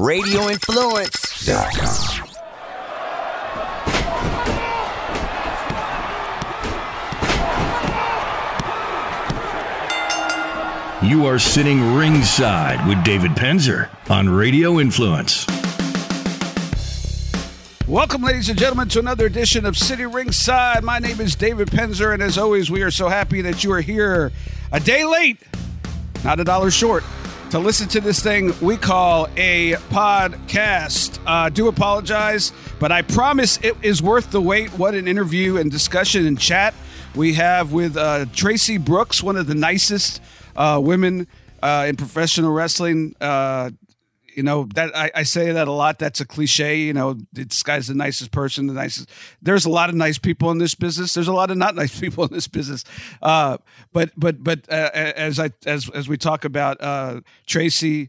RadioInfluence.com. You are sitting ringside with David Penzer on Radio Influence. Welcome, ladies and gentlemen, to another edition of Sitting Ringside. My name is David Penzer, and as always, we are so happy that you are here a day late, not a dollar short, to listen to this thing we call a podcast. Uh, do apologize, but I promise it is worth the wait. What an interview and discussion and chat we have with uh, Traci Brooks, one of the nicest uh, women uh, in professional wrestling. Uh, you know that I, I, say that a lot. That's a cliche. You know, this guy's the nicest person, the nicest. There's a lot of nice people in this business. There's a lot of not nice people in this business. Uh, but but but uh, as I as as we talk about uh, Traci.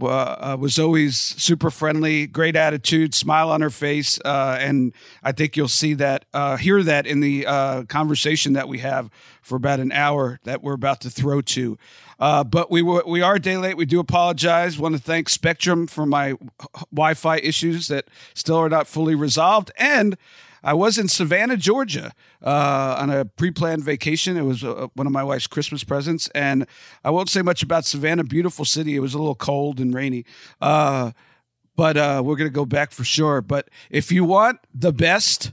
Uh, was always super friendly, great attitude, smile on her face, uh, and I think you'll see that, uh, hear that in the conversation that we have for about an hour that we're about to throw to. Uh, but we were we are a day late. We do apologize. Want to thank Spectrum for my Wi-Fi issues that still are not fully resolved. And I was in Savannah, Georgia, uh, on a pre-planned vacation. It was uh, one of my wife's Christmas presents, and I won't say much about Savannah. Beautiful city. It was a little cold and rainy. Uh, but uh, we're gonna go back for sure. But if you want the best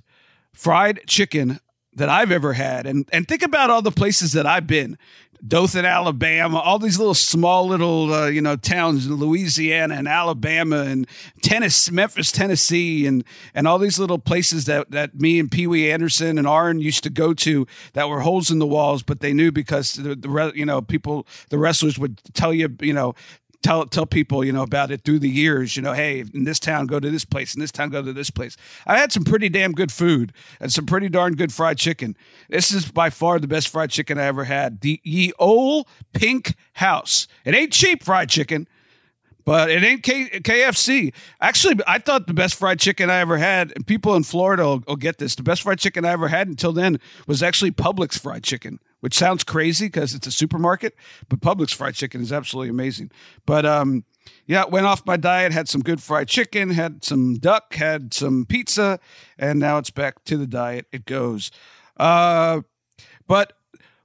fried chicken that I've ever had. And and think about all the places that I've been. Dothan, Alabama, all these little small little uh, you know towns in Louisiana and Alabama and Tennessee, Memphis, Tennessee, and and all these little places that that me and Pee Wee Anderson and Arn used to go to that were holes in the walls, but they knew because the, the you know people the wrestlers would tell you you know tell tell people you know about it through the years you know hey in this town go to this place in this town go to this place i had some pretty damn good food and some pretty darn good fried chicken this is by far the best fried chicken i ever had the ye old pink house it ain't cheap fried chicken but it ain't K- KFC. Actually, I thought the best fried chicken I ever had, and people in Florida will, will get this. The best fried chicken I ever had until then was actually Publix fried chicken which sounds crazy because it's a supermarket, but Publix fried chicken is absolutely amazing. But um, yeah, went off my diet, had some good fried chicken, had some duck, had some pizza, and now it's back to the diet. It goes. Uh, but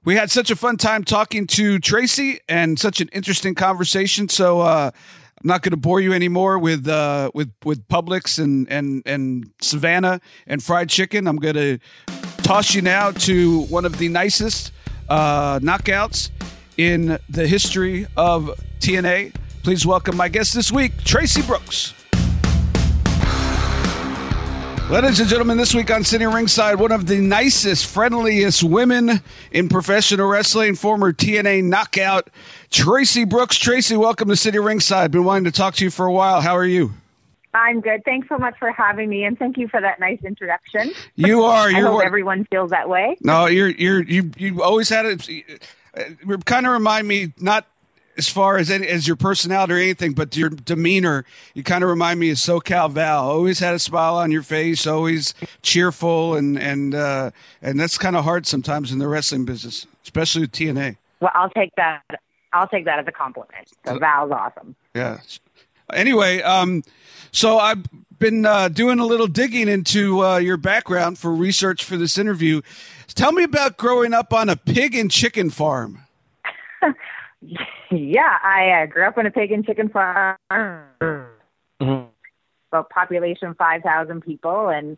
we had such a fun time talking to Traci and such an interesting conversation. So uh, I'm not going to bore you anymore with uh, with with Publix and and and Savannah and fried chicken. I'm going to toss you now to one of the nicest uh, knockouts in the history of TNA. Please welcome my guest this week, Traci Brooks. Ladies and gentlemen, this week on Sitting Ringside, one of the nicest, friendliest women in professional wrestling, former TNA knockout, Traci Brooks. Traci, welcome to Sitting Ringside. Been wanting to talk to you for a while. How are you? I'm good. Thanks so much for having me, and thank you for that nice introduction. You are. I hope everyone feels that way. No, you're. You're. You. You always had it. Uh, kind of remind me not as far as any, as your personality or anything, but your demeanor. You kind of remind me of SoCal Val. Always had a smile on your face. Always cheerful, and and uh, and that's kind of hard sometimes in the wrestling business, especially with TNA. Well, I'll take that. I'll take that as a compliment. So Val's awesome. Yeah. Anyway, um, so I've been uh, doing a little digging into uh, your background for research for this interview. Tell me about growing up on a pig and chicken farm. yeah, I uh, grew up on a pig and chicken farm. About population five thousand people, and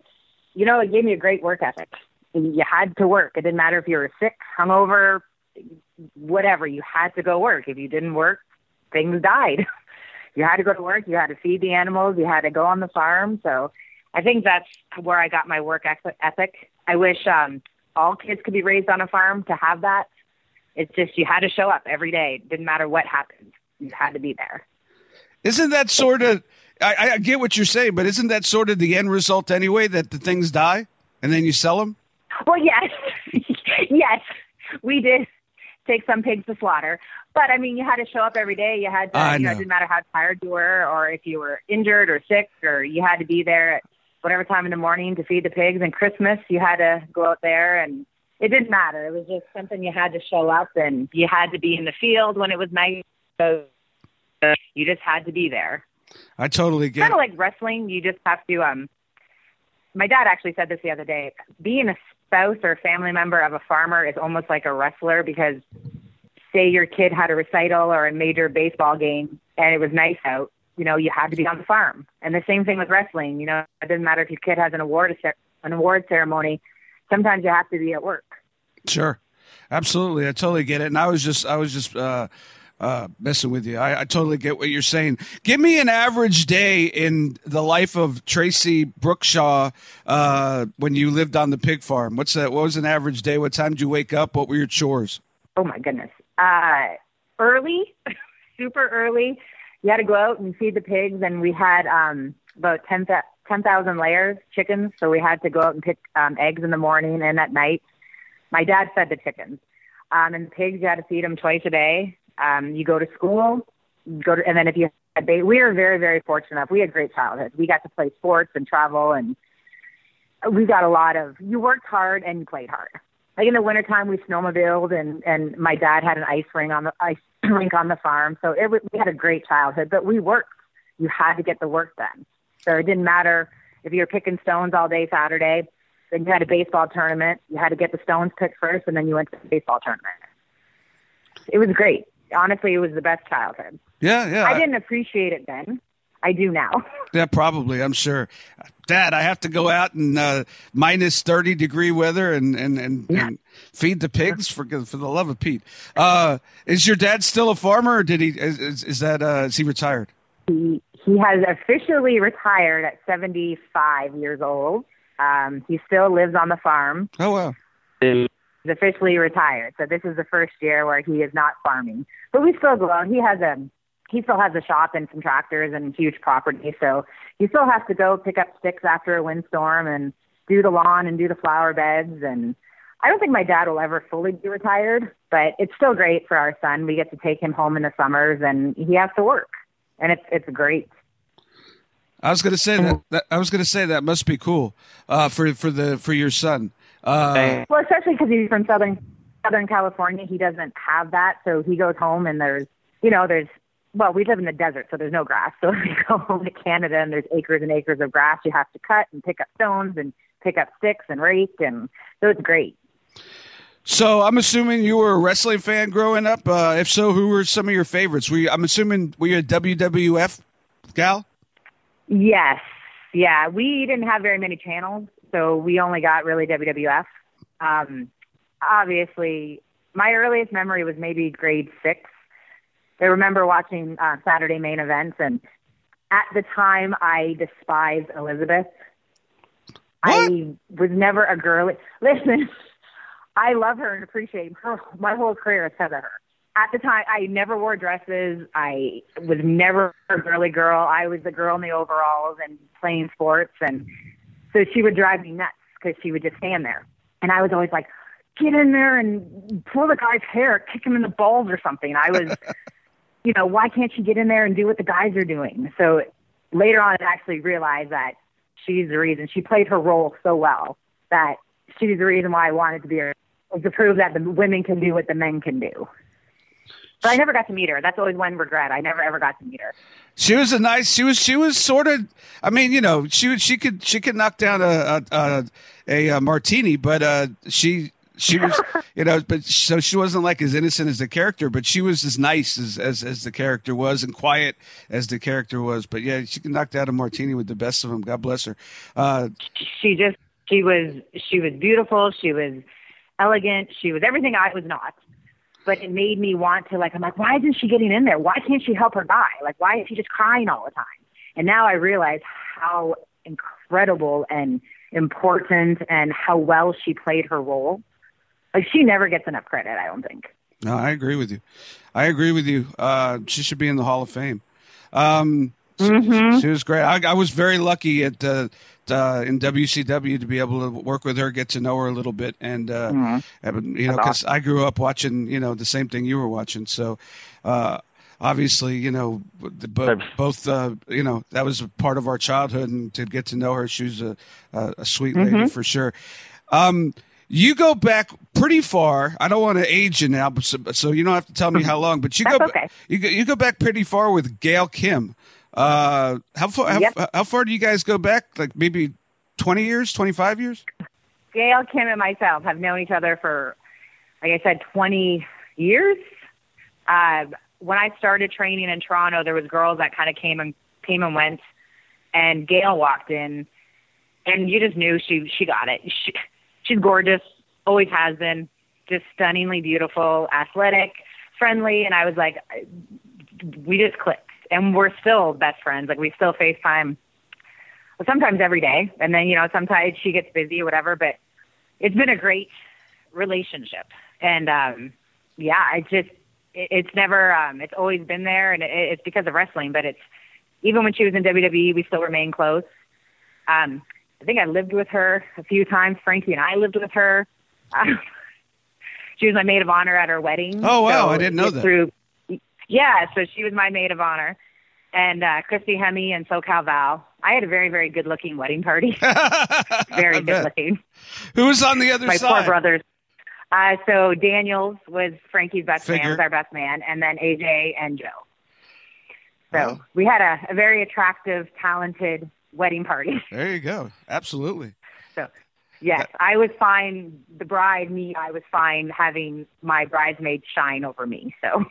you know it gave me a great work ethic. You had to work. It didn't matter if you were sick, hungover, whatever. You had to go work. If you didn't work, things died. you had to go to work, you had to feed the animals, you had to go on the farm. So I think that's where I got my work ethic. I wish um, all kids could be raised on a farm to have that. It's just you had to show up every day. It didn't matter what happened. You had to be there. Isn't that sort of I, I get what you're saying, but isn't that sort of the end result anyway that the things die and then you sell them? Well, yes. yes. We did take some pigs to slaughter. But I mean, you had to show up every day. You had to, uh, you know, it didn't matter how tired you were or if you were injured or sick or you had to be there at whatever time in the morning to feed the pigs. And Christmas, you had to go out there and it didn't matter. It was just something you had to show up and you had to be in the field when it was nice. So you just had to be there. I totally get Kind of like wrestling, you just have to. Um, my dad actually said this the other day. Being a spouse or family member of a farmer is almost like a wrestler because, say, your kid had a recital or a major baseball game and it was nice out. You know, you had to be on the farm. And the same thing with wrestling. You know, it doesn't matter if your kid has an award an award ceremony. Sometimes you have to be at work. Sure, absolutely. I totally get it. And I was just, I was just uh, uh, messing with you. I, I totally get what you're saying. Give me an average day in the life of Traci Brookshaw uh, when you lived on the pig farm. What's that? What was an average day? What time did you wake up? What were your chores? Oh my goodness. Uh, early, super early. You had to go out and feed the pigs, and we had um, about 10,000 10, layers chickens, so we had to go out and pick um, eggs in the morning and at night. My dad fed the chickens, um, and the pigs you had to feed them twice a day. Um, you go to school, go to, and then if you had baby, we were very very fortunate enough. We had great childhood. We got to play sports and travel, and we got a lot of. You worked hard and you played hard like in the wintertime we snowmobiled and and my dad had an ice ring on the ice rink on the farm so it we had a great childhood but we worked you had to get the work done so it didn't matter if you were picking stones all day saturday then you had a baseball tournament you had to get the stones picked first and then you went to the baseball tournament it was great honestly it was the best childhood Yeah, yeah. i didn't appreciate it then i do now Yeah, probably. I'm sure. Dad, I have to go out in uh, minus thirty degree weather and and, and, Yeah. and feed the pigs for for the love of Pete. Uh, is your dad still a farmer, or did he? Is, is, is that uh, is he retired? he he has officially retired at 75 years old um he still lives on the farm Oh wow. He's officially retired. So this is the first year where he is not farming. But we still go out. He has a he still has a shop and some tractors and huge property. So he still has to go pick up sticks after a windstorm and do the lawn and do the flower beds and I don't think my dad will ever fully be retired, but it's still great for our son. We get to take him home in the summers and he has to work. And it's it's great. I was gonna say that, that. I was gonna say that must be cool uh, for for the for your son. Uh, Well, especially because he's from southern Southern California, he doesn't have that. So he goes home and there's, you know, there's. Well, we live in the desert, so there's no grass. So if you go home to Canada and there's acres and acres of grass, you have to cut and pick up stones and pick up sticks and rake, and so it's great. so I'm assuming you were a wrestling fan growing up. Uh, if so, who were some of your favorites? Were you, I'm assuming were you a WWF gal? Yes, yeah. We didn't have very many channels, so we only got really WWF. Um, obviously, my earliest memory was maybe grade six. I remember watching uh, Saturday main events, and at the time, I despised Elizabeth. What? I was never a girly. Listen, I love her and appreciate her. My whole career is because of her. At the time, I never wore dresses. I was never a girly girl. I was the girl in the overalls and playing sports, and so she would drive me nuts because she would just stand there, and I was always like, "Get in there and pull the guy's hair, kick him in the balls or something." I was, you know, why can't she get in there and do what the guys are doing? So later on, I actually realized that she's the reason. She played her role so well that she's the reason why I wanted to be her, to prove that the women can do what the men can do. But I never got to meet her. That's always one regret. I never ever got to meet her. She was a nice. She was. She was sort of. I mean, you know, she she could she could knock down a a, a, a martini, but uh, she she was you know, but so she wasn't like as innocent as the character, but she was as nice as as, as the character was and quiet as the character was. But yeah, she could knock down a martini with the best of them. God bless her. Uh, She just she was she was beautiful. She was elegant. She was everything I was not. But it made me want to like. I'm like, why isn't she getting in there? Why can't she help her guy? Like, why is she just crying all the time? And now I realize how incredible and important and how well she played her role. Like she never gets enough credit. I don't think. no, I agree with you. I agree with you. Uh, she should be in the Hall of Fame. Um, she, she was great. I, I was very lucky at uh, uh, in WCW to be able to work with her, get to know her a little bit, and uh, have- you know, because I grew up watching you know the same thing you were watching. So uh, obviously, you know, both uh, you know that was a part of our childhood, and to get to know her, she was a a, a sweet lady for sure. Um, you go back pretty far. I don't want to age you now, so, so you don't have to tell me how long. But you That's go okay. you go, you go back pretty far with Gail Kim. Uh, how far? How, Yep. how far do you guys go back? Like maybe twenty years, twenty five years? Gail, Kim, and myself have known each other for, like I said, 20 years. Uh, when I started training in Toronto, there was girls that kind of came and came and went, and Gail walked in, and you just knew she she got it. She, she's gorgeous, always has been, just stunningly beautiful, athletic, friendly, and I was like, we just clicked, and we're still best friends. Like we still FaceTime sometimes every day, and then you know sometimes she gets busy or whatever. But it's been a great relationship, and um, yeah, I just it, it's never um, it's always been there, and it, it's because of wrestling. But it's even when she was in WWE, we still remain close. Um, I think I lived with her a few times. Frankie and I lived with her. Um, she was my maid of honor at her wedding. Oh, wow, So I didn't know that. Through, yeah, so she was my maid of honor, and uh, Christy Hemme and SoCal Val. I had a very, very good-looking wedding party. very good-looking. Who was on the other side? My side? four brothers. Uh, so Daniels was Frankie's best man, was our best man, and then AJ and Joe. So we had a, a very attractive, talented wedding party. There you go. Absolutely. So yes, I was fine. The bride, me, I was fine having my bridesmaids shine over me. So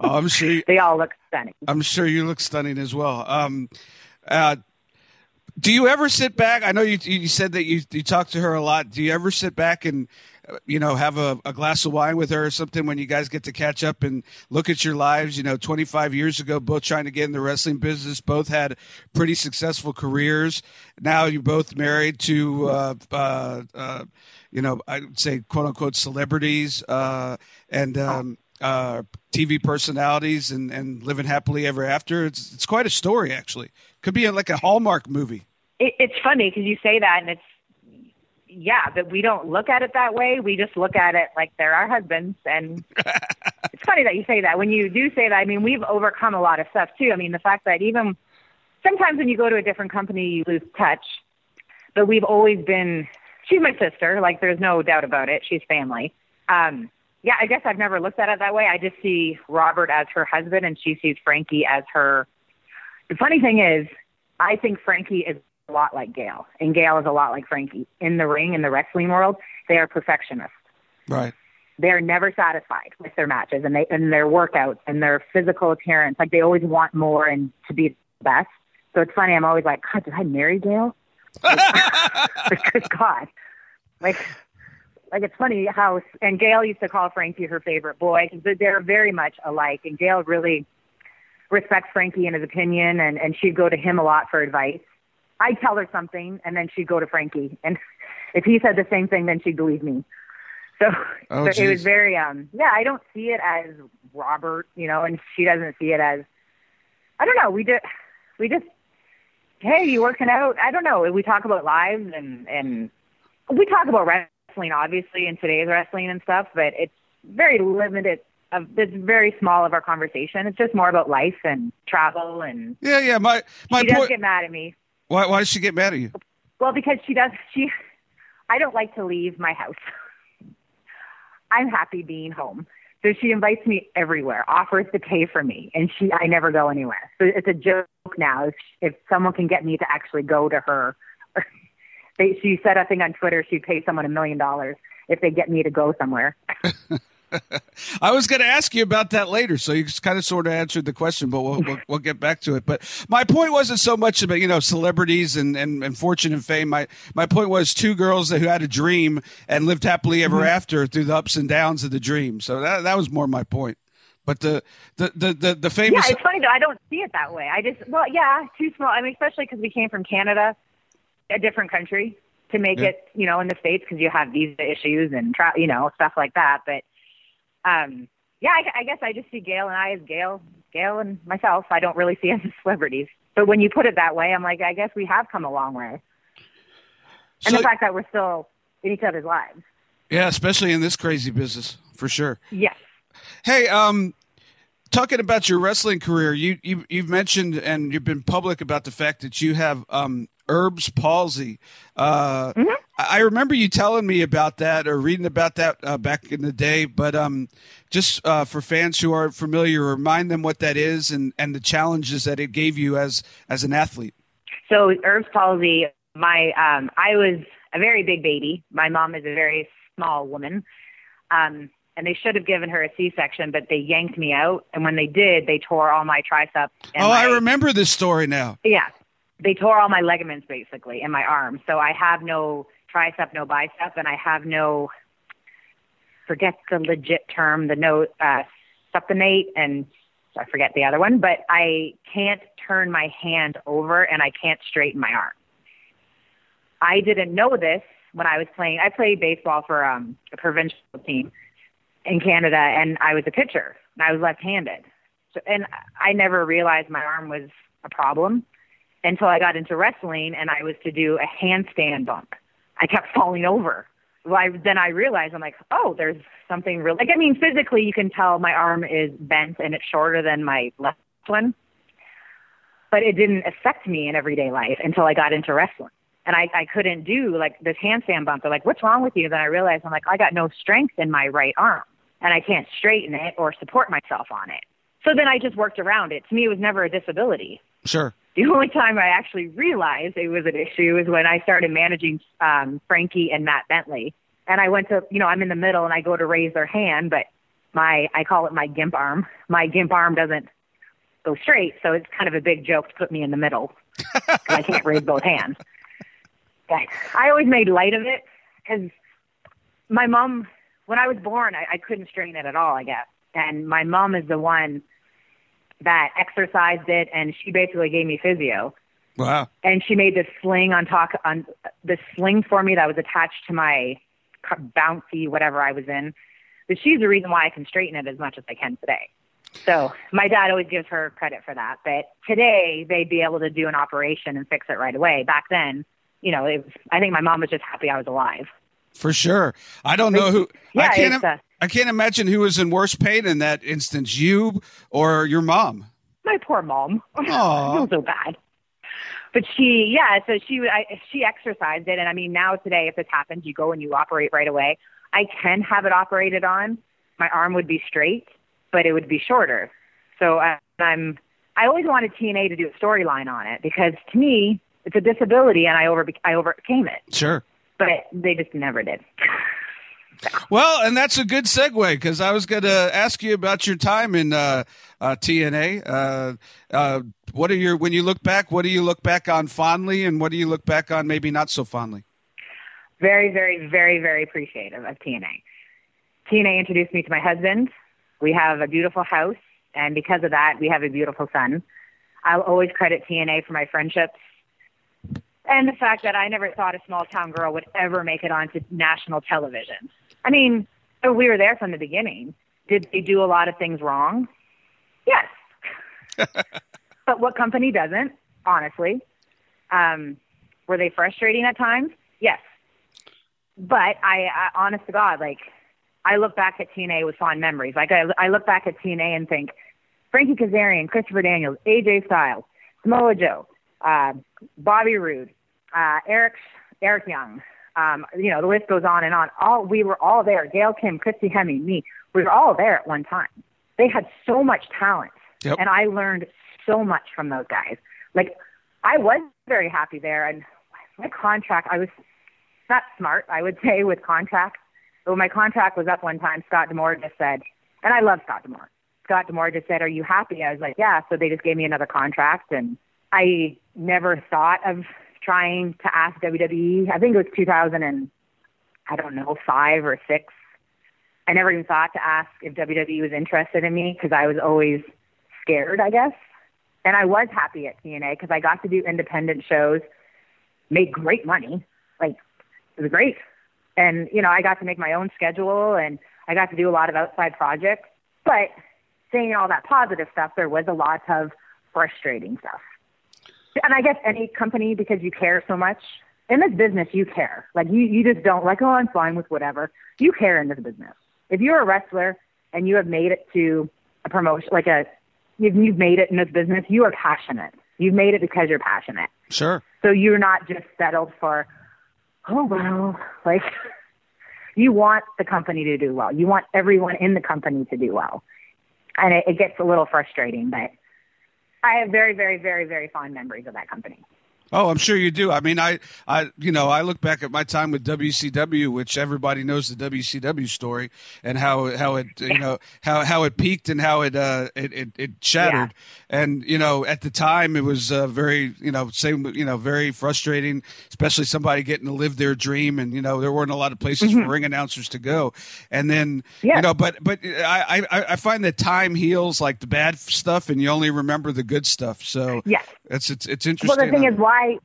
Oh, I'm sure. You, they all look stunning. I'm sure you look stunning as well. Um, uh, do you ever sit back? I know you you said that you you talk to her a lot. Do you ever sit back and uh, you know have a, a glass of wine with her or something when you guys get to catch up and look at your lives? You know, 25 years ago, both trying to get in the wrestling business, both had pretty successful careers. Now you're both married to uh, uh, uh, you know I would say quote unquote celebrities uh, and. Um, uh, TV personalities and, and living happily ever after. It's it's quite a story, actually. Could be like a Hallmark movie. It, it's funny because you say that, and it's yeah, but we don't look at it that way. We just look at it like they're our husbands, and it's funny that you say that. When you do say that, I mean, we've overcome a lot of stuff too. I mean, the fact that even sometimes when you go to a different company, you lose touch. But we've always been. She's my sister. Like, there's no doubt about it. She's family. Um, yeah, I guess I've never looked at it that way. I just see Robert as her husband, and she sees Frankie as her. The funny thing is, I think Frankie is a lot like Gail, and Gail is a lot like Frankie. In the ring, in the wrestling world, they are perfectionists. Right. They're never satisfied with their matches and they and their workouts and their physical appearance. Like they always want more and to be the best. So it's funny. I'm always like, God, did I marry Gail? like, good God. Like, like it's funny how and Gail used to call Frankie her favorite boy because they're very much alike. And Gail really respects Frankie and his opinion, and and she'd go to him a lot for advice. I'd tell her something, and then she'd go to Frankie, and if he said the same thing, then she'd believe me. So, Oh, so it was very um yeah. I don't see it as Robert, you know, and she doesn't see it as I don't know. We just we just hey, you working out? I don't know. We talk about lives and and we talk about wrestling, obviously, in today's wrestling and stuff, but it's very limited. Of it's very small of our conversation. It's just more about life and travel, and Yeah, yeah. My my she does point. get mad at me. why why does she get mad at you? Well, because she does. She, I don't like to leave my house. I'm happy being home. So she invites me everywhere, offers to pay for me, and she I never go anywhere. So it's a joke now. If if someone can get me to actually go to her, they, she said I think on Twitter. She'd pay someone a million dollars if they get me to go somewhere. I was going to ask you about that later, so you just kind of sort of answered the question, but we'll, we'll we'll get back to it. But my point wasn't so much about you know celebrities and, and, and fortune and fame. My my point was two girls that who had a dream and lived happily ever mm-hmm. after through the ups and downs of the dream. So that that was more my point. But the the the the, the Yeah, famous it's funny though. I don't see it that way. I just well, yeah, too small. I mean, especially because we came from Canada, a different country, to make Yeah. it, you know, in the states because you have visa issues and tra- you know stuff like that. But um, yeah, I, I guess I just see Gail and I as Gail, Gail and myself. I don't really see us as celebrities. But when you put it that way, I'm like, I guess we have come a long way. And So- the fact that we're still in each other's lives. yeah, especially in this crazy business for sure. Yes. Hey, um, talking about your wrestling career, you, you you've mentioned and you've been public about the fact that you have um, Erb's palsy. Uh, I remember you telling me about that or reading about that uh, back in the day, but um, just uh, for fans who aren't familiar, remind them what that is and, and the challenges that it gave you as as an athlete. So Erb's palsy, my um, I was a very big baby. My mom is a very small woman, um, and they should have given her a C-section, but they yanked me out. And when they did, they tore all my triceps. oh, my, I remember this story now. Yeah, they tore all my ligaments basically in my arm, so I have no tricep, no bicep, and I have no forget the legit term, the no uh, supinate, and I forget the other one, but I can't turn my hand over and I can't straighten my arm. I didn't know this when I was playing. I played baseball for um, a provincial team in Canada, and I was a pitcher. And I was left-handed, so, and I never realized my arm was a problem until I got into wrestling and I was to do a handstand bump. I kept falling over. Well, I, then I realized I'm like, oh, there's something real. Like, I mean, physically, you can tell my arm is bent and it's shorter than my left one, but it didn't affect me in everyday life until I got into wrestling. And I, I couldn't do like this handstand bump. They're like, what's wrong with you? Then I realized I'm like, I got no strength in my right arm and I can't straighten it or support myself on it. So then I just worked around it. To me, it was never a disability. Sure. The only time I actually realized it was an issue was when I started managing um, Frankie and Matt Bentley. And I went to, you know, I'm in the middle and I go to raise their hand, but my, I call it my gimp arm. My gimp arm doesn't go straight. So it's kind of a big joke to put me in the middle because I can't raise both hands. But I always made light of it because my mom, when I was born, I, I couldn't straighten it at all, I guess. And my mom is the one that exercised it, and she basically gave me physio. Wow. And she made this sling on top on this sling for me that was attached to my bouncy whatever I was in. But she's the reason why I can straighten it as much as I can today. So my dad always gives her credit for that. But today they'd be able to do an operation and fix it right away. Back then, you know, it was, I think my mom was just happy I was alive. For sure. I don't know who. Yeah, I can't. it's, uh, I can't imagine who was in worse pain in that instance, you or your mom. my poor mom. I feel so bad. But she, yeah, so she, I, she exercised it, and I mean, now today, if this happens, you go and you operate right away. I can have it operated on. My arm would be straight, but it would be shorter. So I, I'm, I always wanted TNA to do a storyline on it because to me, it's a disability, and I over, I overcame it. Sure. But they just never did. Well, and that's a good segue because I was going to ask you about your time in uh, uh, TNA. Uh, uh, what are your when you look back? What do you look back on fondly, and what do you look back on maybe not so fondly? very, very, very, very appreciative of TNA. TNA introduced me to my husband. We have a beautiful house, and because of that, we have a beautiful son. I'll always credit TNA for my friendships and the fact that I never thought a small town girl would ever make it onto national television. I mean, we were there from the beginning. Did they do a lot of things wrong? Yes. but what company doesn't, honestly? Um, were they frustrating at times? Yes. But I, I, honest to God, like, I look back at TNA with fond memories. Like, I, I look back at TNA and think Frankie Kazarian, Christopher Daniels, AJ Styles, Samoa Joe, uh, Bobby Roode, uh, Eric, Eric Young. Um, you know, the list goes on and on. All we were all there. Gail Kim, Christy Hemme, me. We were all there at one time. They had so much talent, Yep. and I learned so much from those guys. Like, I was very happy there, and my contract. I was not smart, I would say, with contracts. But when my contract was up one time, Scott D'Amore just said, and I love Scott D'Amore. Scott D'Amore just said, "Are you happy?" I was like, "Yeah." So they just gave me another contract, and I never thought of trying to ask WWE. I think it was 2000 and I don't know five or six. I never even thought to ask if WWE was interested in me because I was always scared, I guess. And I was happy at TNA because I got to do independent shows, made great money. Like it was great. And, you know, I got to make my own schedule and I got to do a lot of outside projects. But saying all that positive stuff, there was a lot of frustrating stuff. And I guess any company, because you care so much, in this business, you care. Like, you, you just don't, like, oh, I'm fine with whatever. You care in this business. If you're a wrestler and you have made it to a promotion, like a, you've, you've made it in this business, you are passionate. You've made it because you're passionate. Sure. So you're not just settled for, oh well, like you want the company to do well. You want everyone in the company to do well, and it, it gets a little frustrating. But I have very, very, very, very fond memories of that company. Oh, I'm sure you do. I mean, I, I, you know, I look back at my time with WCW, which everybody knows the WCW story and how how it, you know, how how it peaked and how it uh it it, it shattered. Yeah. And you know, at the time, it was uh, very, you know, same, you know, very frustrating, especially somebody getting to live their dream. And you know, there weren't a lot of places mm-hmm. for ring announcers to go. And then, yeah. you know, but but I, I I find that time heals like the bad stuff, and you only remember the good stuff. So yes. It's it's it's interesting. Well, the thing is, why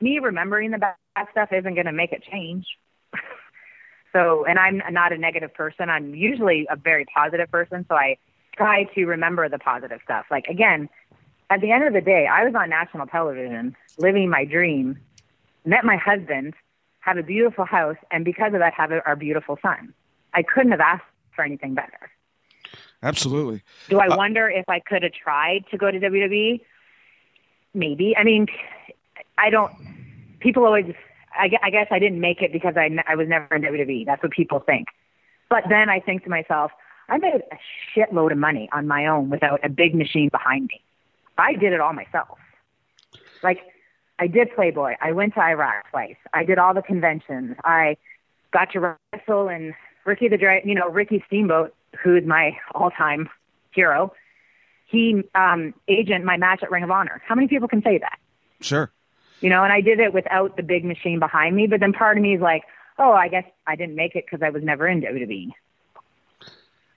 me remembering the bad stuff isn't going to make it change. so, and I'm not a negative person. I'm usually a very positive person. So I try to remember the positive stuff. Like, again, at the end of the day, I was on national television living my dream, met my husband, have a beautiful house, and because of that, have our beautiful son. I couldn't have asked for anything better. Absolutely. Do I uh, wonder if I could have tried to go to WWE? Maybe. I mean, I don't. People always. I, I guess I didn't make it because I I was never in WWE. That's what people think. But then I think to myself, I made a shitload of money on my own without a big machine behind me. I did it all myself. Like I did Playboy. I went to Iraq twice. I did all the conventions. I got to wrestle and Ricky the Dra- you know Ricky Steamboat, who's my all-time hero. He um agent my match at Ring of Honor. How many people can say that? Sure you know, and I did it without the big machine behind me. But then part of me is like, oh, I guess I didn't make it because I was never in WWE.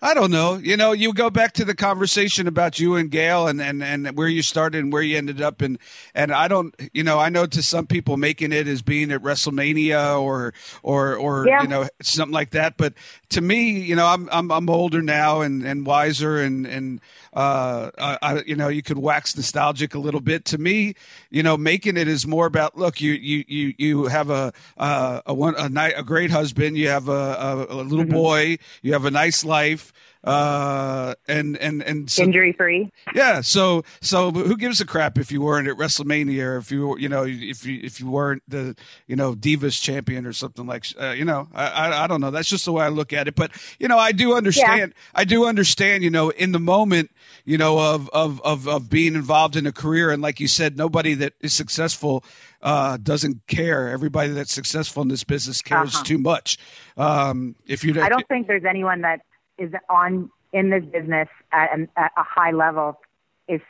I don't know. You know, you go back to the conversation about you and Gail and, and, and where you started and where you ended up and and I don't you know, I know to some people making it as being at WrestleMania or or or yeah. you know, something like that. But to me, you know, I'm I'm I'm older now and, and wiser and and uh I, you know, you could wax nostalgic a little bit. To me, you know, making it is more about look, you you you you have a uh, a one a night a great husband, you have a, a, a little mm-hmm. boy, you have a nice life uh, and and and so, injury free. Yeah. So so who gives a crap if you weren't at WrestleMania or if you you know if you if you weren't the you know Divas champion or something like uh, you know I, I, I don't know. That's just the way I look at it. But you know I do understand. Yeah. I do understand. You know in the moment you know of of of of being involved in a career and like you said, nobody that is successful uh, doesn't care. Everybody that's successful in this business cares uh-huh. too much. Um, if you, I don't think there's anyone that is on in this business at, at a high level is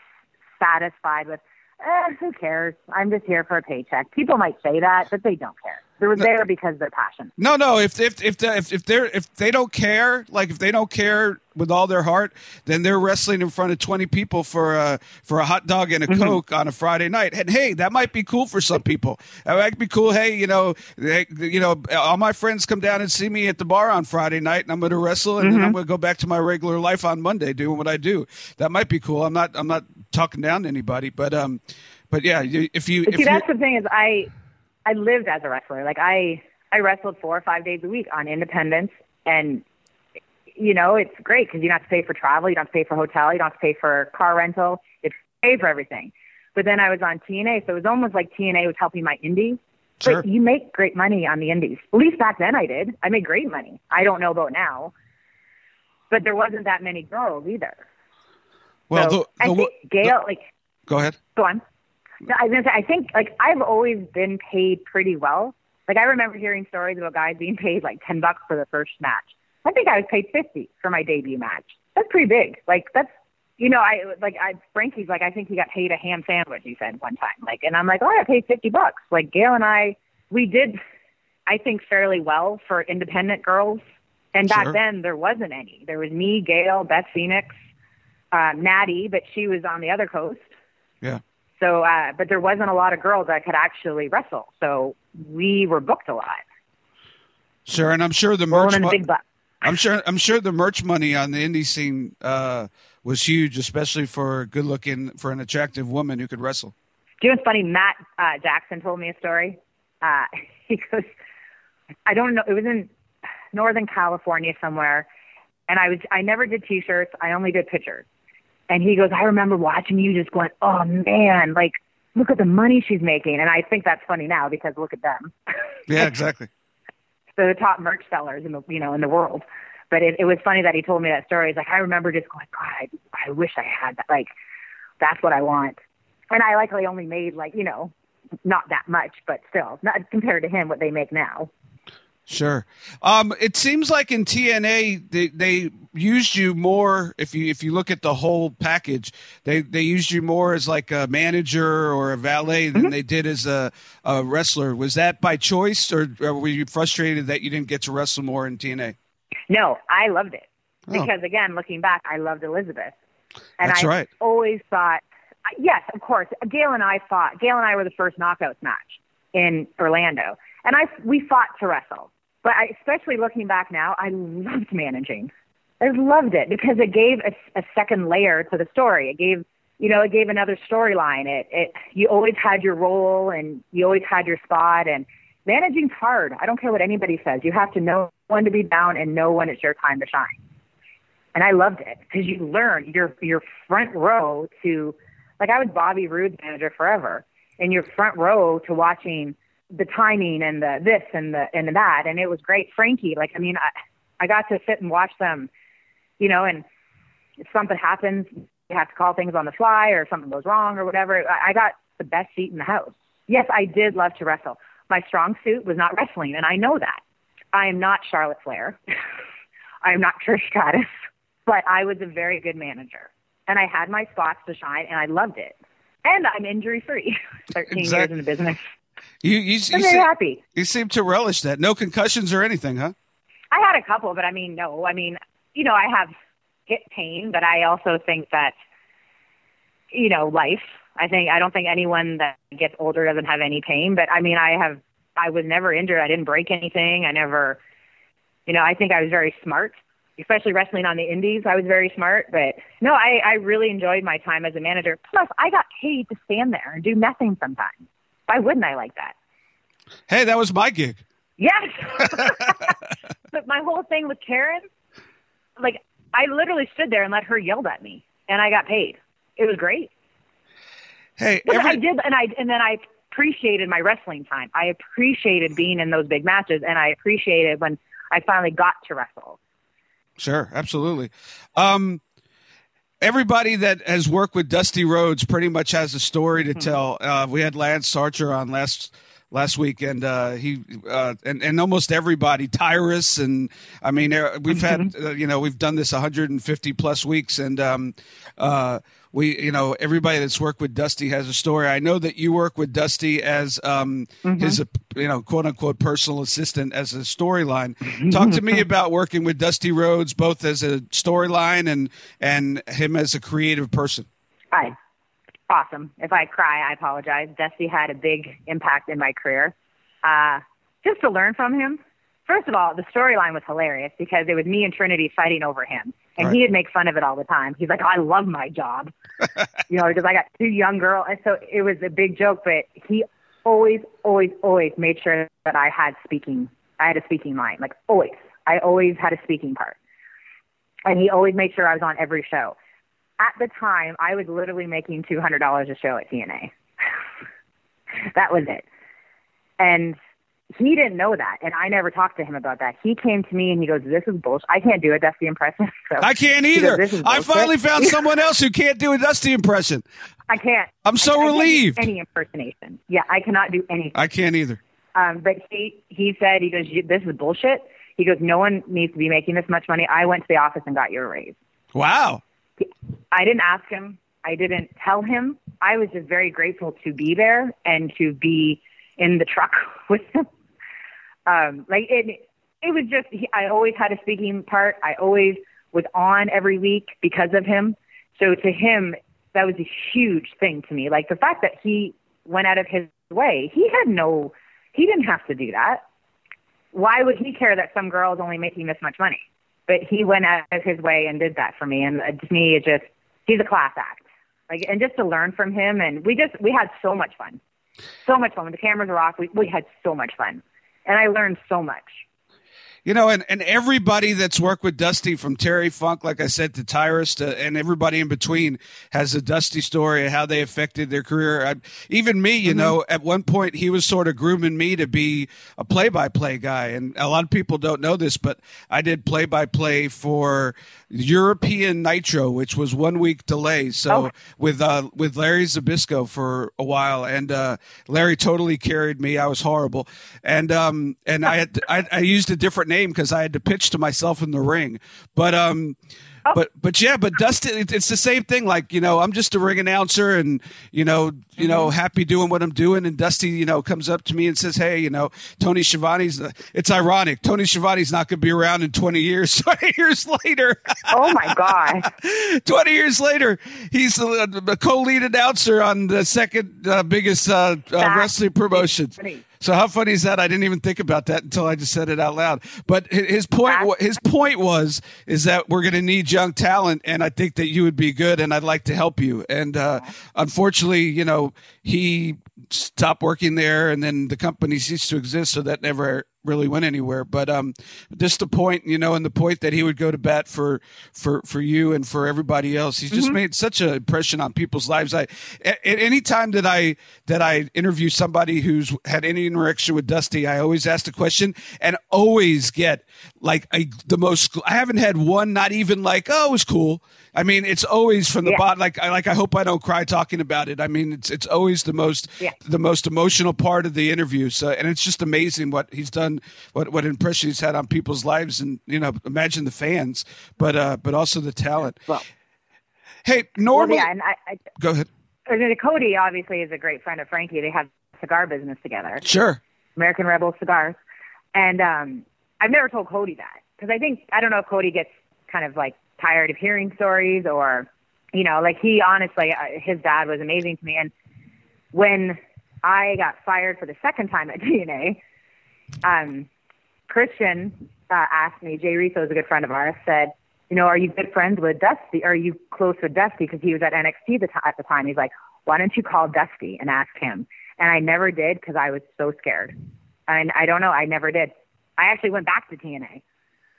satisfied with, eh, who cares? I'm just here for a paycheck. People might say that, but they don't care. They're no, there because they're passionate. No, no. If if if the, if, if they're if they don't care, like if they don't care with all their heart, then they're wrestling in front of twenty people for a for a hot dog and a mm-hmm. coke on a Friday night. And hey, that might be cool for some people. That might be cool. Hey, you know, they, you know, all my friends come down and see me at the bar on Friday night, and I'm going to wrestle, and mm-hmm. then I'm going to go back to my regular life on Monday doing what I do. That might be cool. I'm not I'm not talking down to anybody, but um, but yeah, if you but see, that's the thing is I I lived as a wrestler. Like I I wrestled four or five days a week on Independence, and you know it's great because you don't have to pay for travel, you don't have to pay for hotel, you don't have to pay for car rental. It's pay for everything. But then I was on TNA, so it was almost like TNA was helping my indies. Sure. But you make great money on the indies. At least back then I did. I made great money. I don't know about now. But there wasn't that many girls either. Well, so the, the, I think Gail, the, like, go ahead. Go on. I was gonna say, I think like I've always been paid pretty well. Like I remember hearing stories about guys being paid like ten bucks for the first match. I think I was paid fifty for my debut match. That's pretty big. Like that's you know, I like I Frankie's like I think he got paid a ham sandwich. He said one time, like, and I'm like, oh, I paid fifty bucks. Like Gail and I, we did, I think, fairly well for independent girls. And back sure. then there wasn't any. There was me, Gail, Beth Phoenix, uh, Natty, but she was on the other coast. Yeah. So, uh, but there wasn't a lot of girls that could actually wrestle. So we were booked a lot. Sure, and I'm sure the merch. Mo- I'm sure. I'm sure the merch money on the indie scene uh, was huge, especially for good looking, for an attractive woman who could wrestle. Do you know what's funny? Matt uh, Jackson told me a story. Uh, he goes, I don't know. It was in Northern California somewhere, and I was. I never did T-shirts. I only did pictures. And he goes, I remember watching you just going, oh man, like look at the money she's making. And I think that's funny now because look at them. Yeah, exactly. They're the top merch sellers in the you know in the world. But it, it was funny that he told me that story. He's like, I remember just going, God, I, I wish I had that. Like, that's what I want. And I likely only made like you know, not that much, but still, not compared to him what they make now. Sure. Um, it seems like in TNA they, they used you more. If you if you look at the whole package, they they used you more as like a manager or a valet than mm-hmm. they did as a, a wrestler. Was that by choice, or, or, were you frustrated that you didn't get to wrestle more in TNA? No, I loved it oh. because again, looking back, I loved Elizabeth, and That's I right. always thought, yes, of course, Gail and I fought. Gail and I were the first knockouts match in Orlando, and I we fought to wrestle. But I, especially looking back now, I loved managing. I loved it because it gave a, a second layer to the story. It gave, you know, it gave another storyline. It, it, you always had your role and you always had your spot. And managing's hard. I don't care what anybody says. You have to know when to be down and know when it's your time to shine. And I loved it because you learn your your front row to, like I was Bobby Roode's manager forever, and your front row to watching the timing and the this and the and that and it was great. Frankie like i mean i i got to sit and watch them you know and if something happens you have to call things on the fly or something goes wrong or whatever. I, I got the best seat in the house. Yes i did love to wrestle. My strong suit was not wrestling and i know that. I am not charlotte flair. I am not trish stratus but i was a very good manager and i had my spots to shine and i loved it. And i'm injury free 13 exactly. years in the business you, you, I'm very happy. You seem to relish that. No concussions or anything, huh? I had a couple, but I mean, no. I mean, you know, I have hip pain, but I also think that, you know, life. I think I don't think anyone that gets older doesn't have any pain, but I mean, I have. I was never injured. I didn't break anything. I never, you know, I think I was very smart, especially wrestling on the indies. I was very smart, but no, I, I really enjoyed my time as a manager. Plus, I got paid to stand there and do nothing sometimes. Why wouldn't I like that? Hey, that was my gig. Yes. but my whole thing with Karen, like I literally stood there and let her yell at me, and I got paid. It was great. Hey, every- I did, and I and then I appreciated my wrestling time. I appreciated being in those big matches, and I appreciated when I finally got to wrestle. Sure, absolutely. Um, everybody that has worked with Dusty Rhodes pretty much has a story to mm-hmm. tell. Uh, we had Lance Archer on last last week, and uh, he uh, and and almost everybody, Tyrus, and I mean, uh, we've had mm-hmm. uh, you know we've done this 150 plus weeks, and um, uh, we you know everybody that's worked with Dusty has a story. I know that you work with Dusty as um, mm-hmm. his you know quote unquote personal assistant as a storyline. Talk to me about working with Dusty Rhodes, both as a storyline and and him as a creative person. Hi awesome. If I cry, I apologize. Dusty had a big impact in my career. Uh, just to learn from him. First of all, the storyline was hilarious because it was me and Trinity fighting over him, and right. he'd make fun of it all the time. He's like, oh, "I love my job," you know, because I got two young girls, and so it was a big joke. But he always, always, always made sure that I had speaking. I had a speaking line, like always. I always had a speaking part, and he always made sure I was on every show at the time, I was literally making two hundred dollars a show at TNA. that was it, and he didn't know that, and I never talked to him about that. He came to me and he goes, "This is bullshit. I can't do a Dusty impression." So I can't either. Goes, I finally found someone else who can't do a Dusty impression. I can't. I'm so I, relieved. I any impersonation? Yeah, I cannot do anything. I can't either. Um, but he he said he goes, "This is bullshit." He goes, "No one needs to be making this much money." I went to the office and got you a raise. Wow. I didn't ask him. I didn't tell him. I was just very grateful to be there and to be in the truck with him. Um, like it, it was just. He, I always had a speaking part. I always was on every week because of him. So to him, that was a huge thing to me. Like the fact that he went out of his way. He had no. He didn't have to do that. Why would he care that some girl is only making this much money? but he went out of his way and did that for me. And uh, to me, it just he's a class act. Like, and just to learn from him, and we just we had so much fun, so much fun. When the cameras were off, we we had so much fun, and I learned so much. You know, and, and everybody that's worked with Dusty from Terry Funk, like I said, to Tyrus, to, and everybody in between has a Dusty story of how they affected their career. I, even me, you mm-hmm. know, at one point he was sort of grooming me to be a play by play guy. And a lot of people don't know this, but I did play by play for European Nitro, which was one week delay. So oh. with, uh, with Larry Zbyszko for a while. And, uh, Larry totally carried me. I was horrible. And, um, and I had, I, I used a different name because I had to pitch to myself in the ring. But um, oh. but but yeah, but Dustin, it's the same thing. Like you know, I'm just a ring announcer, and you know, you know, mm-hmm. happy doing what I'm doing. And Dusty, you know, comes up to me and says, "Hey, you know, Tony Schiavone's." It's ironic. Tony Schiavone's not going to be around in 20 years. 20 years later. Oh my god. 20 years later, he's the, co-lead announcer on the second uh, biggest uh, uh, wrestling promotion. So how funny is that? I didn't even think about that until I just said it out loud. But his point, his point was, is that we're going to need young talent, and I think that you would be good, and I'd like to help you. And uh, unfortunately, you know, he stopped working there, and then the company ceased to exist, so that never really went anywhere. But um, just the point, you know, and the point that he would go to bat for for for you and for everybody else. He's just mm-hmm. made such an impression on people's lives. I at, at any time that I that I interview somebody who's had any interaction with Dusty, I always ask the question and always get like a, the most. I haven't had one, not even like, oh, it was cool. I mean, it's always from the yeah. bottom. Like, I like. I hope I don't cry talking about it. I mean, it's it's always the most yeah. the most emotional part of the interview. So, and it's just amazing what he's done, what what impression he's had on people's lives, and you know, imagine the fans, but uh, but also the talent. Well, hey, normally, well, yeah, and I, I go ahead. Cody obviously is a great friend of Frankie. They have cigar business together. Sure. American Rebel cigars, and um, I've never told Cody that because I think I don't know if Cody gets kind of like tired of hearing stories or, you know, like he honestly, uh, his dad was amazing to me. And when I got fired for the second time at TNA, um, Christian uh, asked me, Jay Reso is a good friend of ours, said, you know, are you good friends with Dusty? Are you close with Dusty? Because he was at NXT the t- at the time. He's like, why don't you call Dusty and ask him? And I never did because I was so scared. And I don't know, I never did. I actually went back to TNA,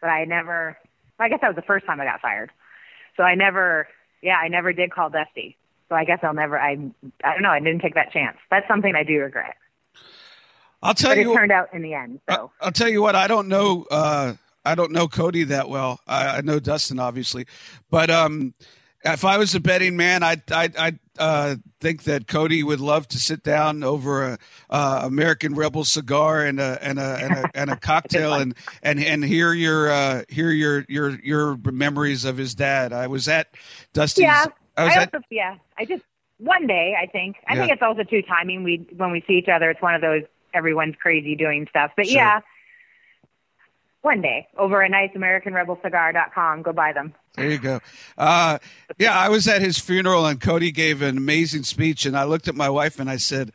but I never I guess that was the first time I got fired. So I never, yeah, I never did call Dusty. So I guess I'll never. I, I don't know. I didn't take that chance. That's something I do regret. I'll tell but you. It turned out in the end. So. I'll tell you what. I don't know. Uh, I don't know Cody that well. I, I know Dustin obviously, but um, if I was a betting man, I'd I'd, I'd uh, think that Cody would love to sit down over a uh, American Rebel cigar and a and a and a, and a cocktail and and and hear your uh, hear your your your memories of his dad. I was at Dusty's. Yeah, I, was I also, at, yeah. I just one day. I think. I yeah. think it's also too timing. We when we see each other, it's one of those everyone's crazy doing stuff. But sure. yeah, one day over at niceamericanrebelcigar.com. Go buy them. There you go. Uh, yeah, I was at his funeral and Cody gave an amazing speech, and I looked at my wife and I said,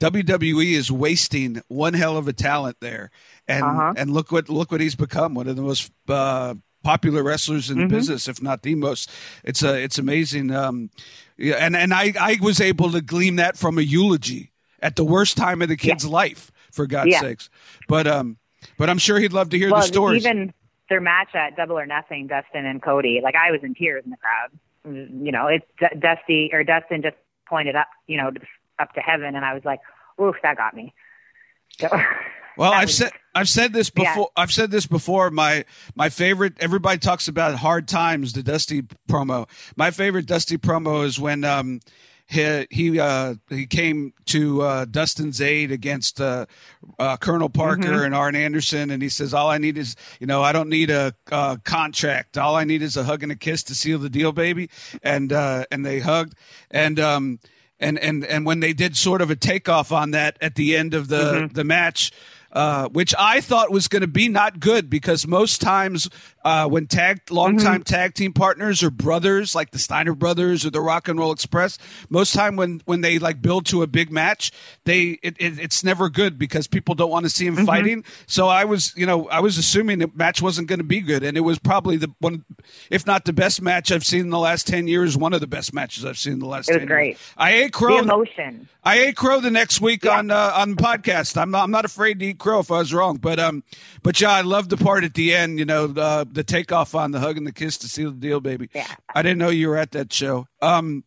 WWE is wasting one hell of a talent there, and uh-huh. and look what look what he's become one of the most uh, popular wrestlers in mm-hmm. the business, if not the most. It's a it's amazing. Um, yeah, and and I I was able to glean that from a eulogy at the worst time of the kid's yeah. life, for God's yeah. sakes. But um, but I'm sure he'd love to hear well, the stories. Even their match at Double or Nothing, Dustin and Cody, like I was in tears in the crowd. You know, it's D- Dusty or Dustin just pointed up, you know, up to heaven, and I was like, "Oof, that got me." So, well, I've was, said I've said this before. Yeah. I've said this before. My my favorite. Everybody talks about hard times. The Dusty promo. My favorite Dusty promo is when um, he he uh, he came to uh, Dustin's aid against uh, uh Colonel Parker mm-hmm. and Arn Anderson, and he says, "All I need is, you know, I don't need a contract. All I need is a hug and a kiss to seal the deal, baby." And uh, and they hugged, and um, and and and when they did sort of a takeoff on that at the end of the mm-hmm. the match. Uh, which I thought was going to be not good because most times uh, when tag longtime mm-hmm. tag team partners or brothers like the Steiner brothers or the Rock and Roll Express, most time when when they like build to a big match, they it, it, it's never good because people don't want to see them mm-hmm. fighting. So I was you know I was assuming the match wasn't going to be good, and it was probably the one, if not the best match I've seen in the last ten years, one of the best matches I've seen in the last. It was great. Years. I ate crow. The emotion. I ate crow the next week yeah. on uh, on podcast. I'm not, I'm not afraid to eat crow if I was wrong, but um, but yeah, I love the part at the end. You know, the the takeoff on the hug and the kiss to seal the deal, baby. Yeah. I didn't know you were at that show. Um,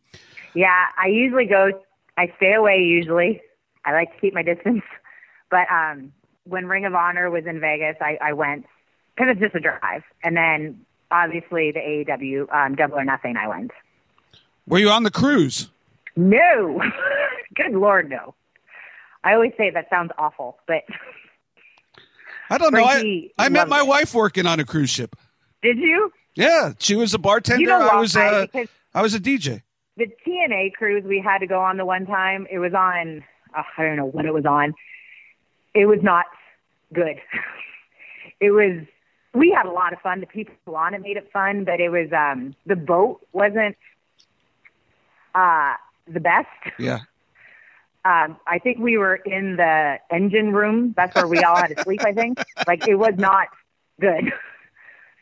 yeah, I usually go. I stay away usually. I like to keep my distance, but um, when Ring of Honor was in Vegas, I, I went because it's just a drive, and then obviously the AEW um, Double or Nothing, I went. Were you on the cruise? No. Good Lord, no. I always say that sounds awful, but I don't know. I, I met my it. wife working on a cruise ship. Did you? Yeah, she was a bartender. You know I was a, I was a DJ. The TNA cruise we had to go on the one time. It was on. Uh, I don't know what it was on. It was not good. it was. We had a lot of fun. The people on it made it fun, but it was um the boat wasn't uh the best. Yeah. Um, I think we were in the engine room. That's where we all had to sleep. I think like it was not good.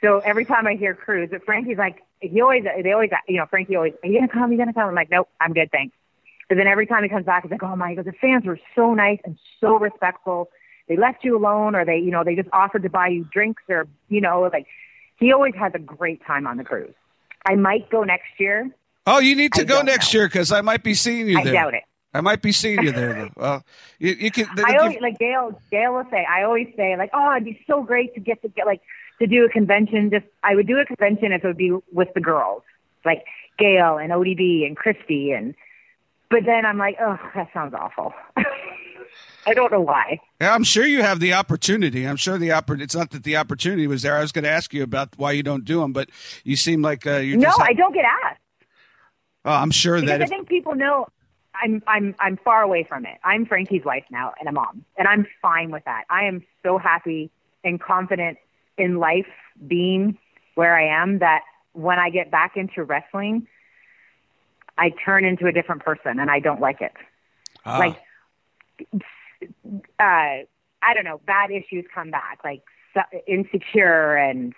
So every time I hear cruise, but Frankie's like he always they always you know Frankie always are you gonna come? Are you gonna come? I'm like nope, I'm good, thanks. But then every time he comes back, he's like oh my god, the fans were so nice and so respectful. They left you alone, or they you know they just offered to buy you drinks, or you know like he always has a great time on the cruise. I might go next year. Oh, you need to I go next know. year because I might be seeing you there. I doubt it. I might be seeing you there. Though. Well, you, you can. I always like Gail. Gail will say. I always say like, oh, it'd be so great to get to get like to do a convention. Just I would do a convention if it would be with the girls, like Gail and ODB and Christy and. But then I'm like, oh, that sounds awful. I don't know why. Yeah, I'm sure you have the opportunity. I'm sure the oppor- It's not that the opportunity was there. I was going to ask you about why you don't do them, but you seem like uh, you. Just No, I don't get asked. Oh, I'm sure because that. If- I think people know. I'm I'm I'm far away from it. I'm Frankie's wife now and a mom, and I'm fine with that. I am so happy and confident in life being where I am that when I get back into wrestling, I turn into a different person and I don't like it. Ah. Like, uh, I don't know, bad issues come back, like insecure and,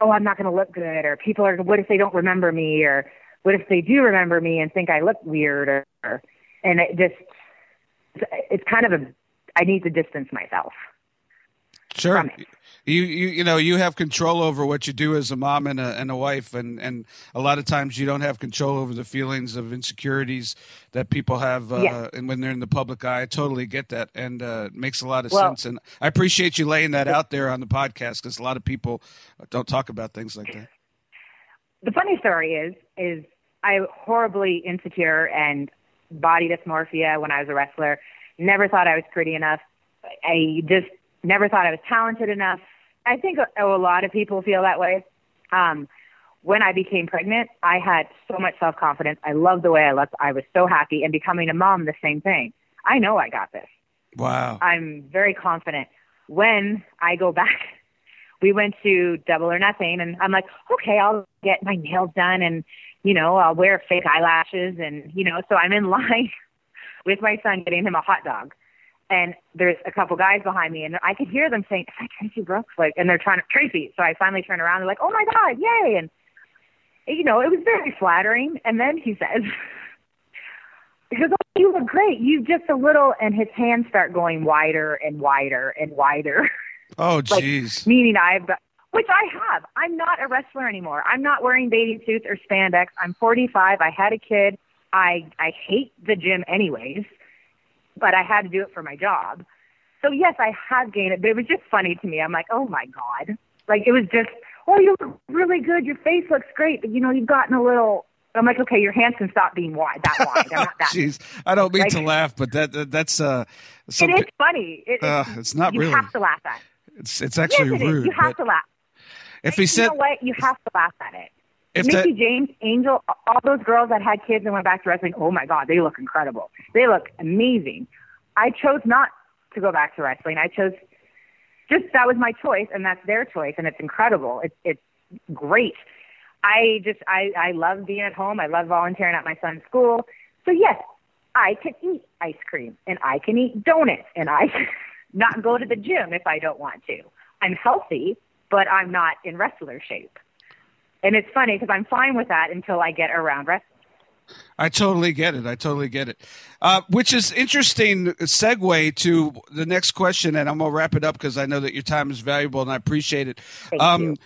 oh, I'm not going to look good, or people are, what if they don't remember me, or what if they do remember me and think I look weird, or, or and it just, it's kind of a, I need to distance myself. Sure. You, you you know you have control over what you do as a mom and a, and a wife and, and a lot of times you don't have control over the feelings of insecurities that people have uh, yeah. and when they're in the public eye. I totally get that and uh, makes a lot of well, sense and I appreciate you laying that out there on the podcast because a lot of people don't talk about things like that. The funny story is is I horribly insecure and body dysmorphia when I was a wrestler. Never thought I was pretty enough. I just never thought I was talented enough. I think a, a lot of people feel that way. Um, when I became pregnant, I had so much self confidence. I loved the way I looked. I was so happy. And becoming a mom, the same thing. I know I got this. Wow. I'm very confident. When I go back, we went to Double or Nothing, and I'm like, okay, I'll get my nails done, and you know, I'll wear fake eyelashes, and you know, so I'm in line with my son getting him a hot dog and there's a couple guys behind me, and I could hear them saying, "Is that Traci Brooks?" Like, and they're trying to Traci. So I finally turn around. They're like, "Oh my God, yay!" And you know, it was very flattering. And then he says, "Because oh, you look great. You just a little," and his hands start going wider and wider and wider. Oh, jeez. like, meaning I've got, which I have. I'm not a wrestler anymore. I'm not wearing bathing suits or spandex. I'm 45. I had a kid. I I hate the gym anyways but I had to do it for my job. So yes, I have gained it, but it was just funny to me. I'm like, oh my god, like it was just, oh, you look really good. Your face looks great, but you know, you've gotten a little. I'm like, okay, your hands can stop being wide, that wide. I'm not that. Jeez, I don't mean like, to laugh, but that, that that's uh, some, it is funny. It, uh, it's not you really. You have to laugh at. It. It's it's actually yes, it rude. You have to laugh. If he said, you know what, you have to laugh at it. If Mickie James, Angel, all those girls that had kids and went back to wrestling, oh my God, they look incredible. They look amazing. I chose not to go back to wrestling. I chose just that was my choice, and that's their choice, and it's incredible. It's it's great. I just I I love being at home. I love volunteering at my son's school. So yes, I can eat ice cream and I can eat donuts and I can not go to the gym if I don't want to. I'm healthy, but I'm not in wrestler shape. And it's funny because I'm fine with that until I get around wrestling. I totally get it. I totally get it. Uh, which is interesting segue to the next question, and I'm gonna wrap it up because I know that your time is valuable and I appreciate it. Thank um, you.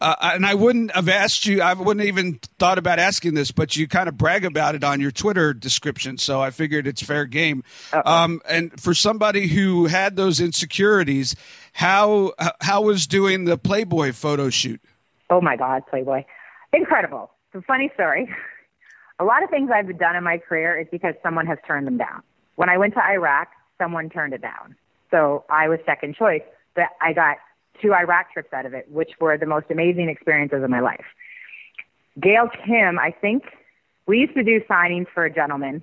Uh, and I wouldn't have asked you. I wouldn't even thought about asking this, but you kind of brag about it on your Twitter description, so I figured it's fair game. Um, and for somebody who had those insecurities, how how was doing the Playboy photo shoot? Oh my God, Playboy, incredible! It's a funny story. A lot of things I've done in my career is because someone has turned them down. When I went to Iraq, someone turned it down, so I was second choice. But I got two Iraq trips out of it, which were the most amazing experiences of my life. Gail Kim, I think we used to do signings for a gentleman.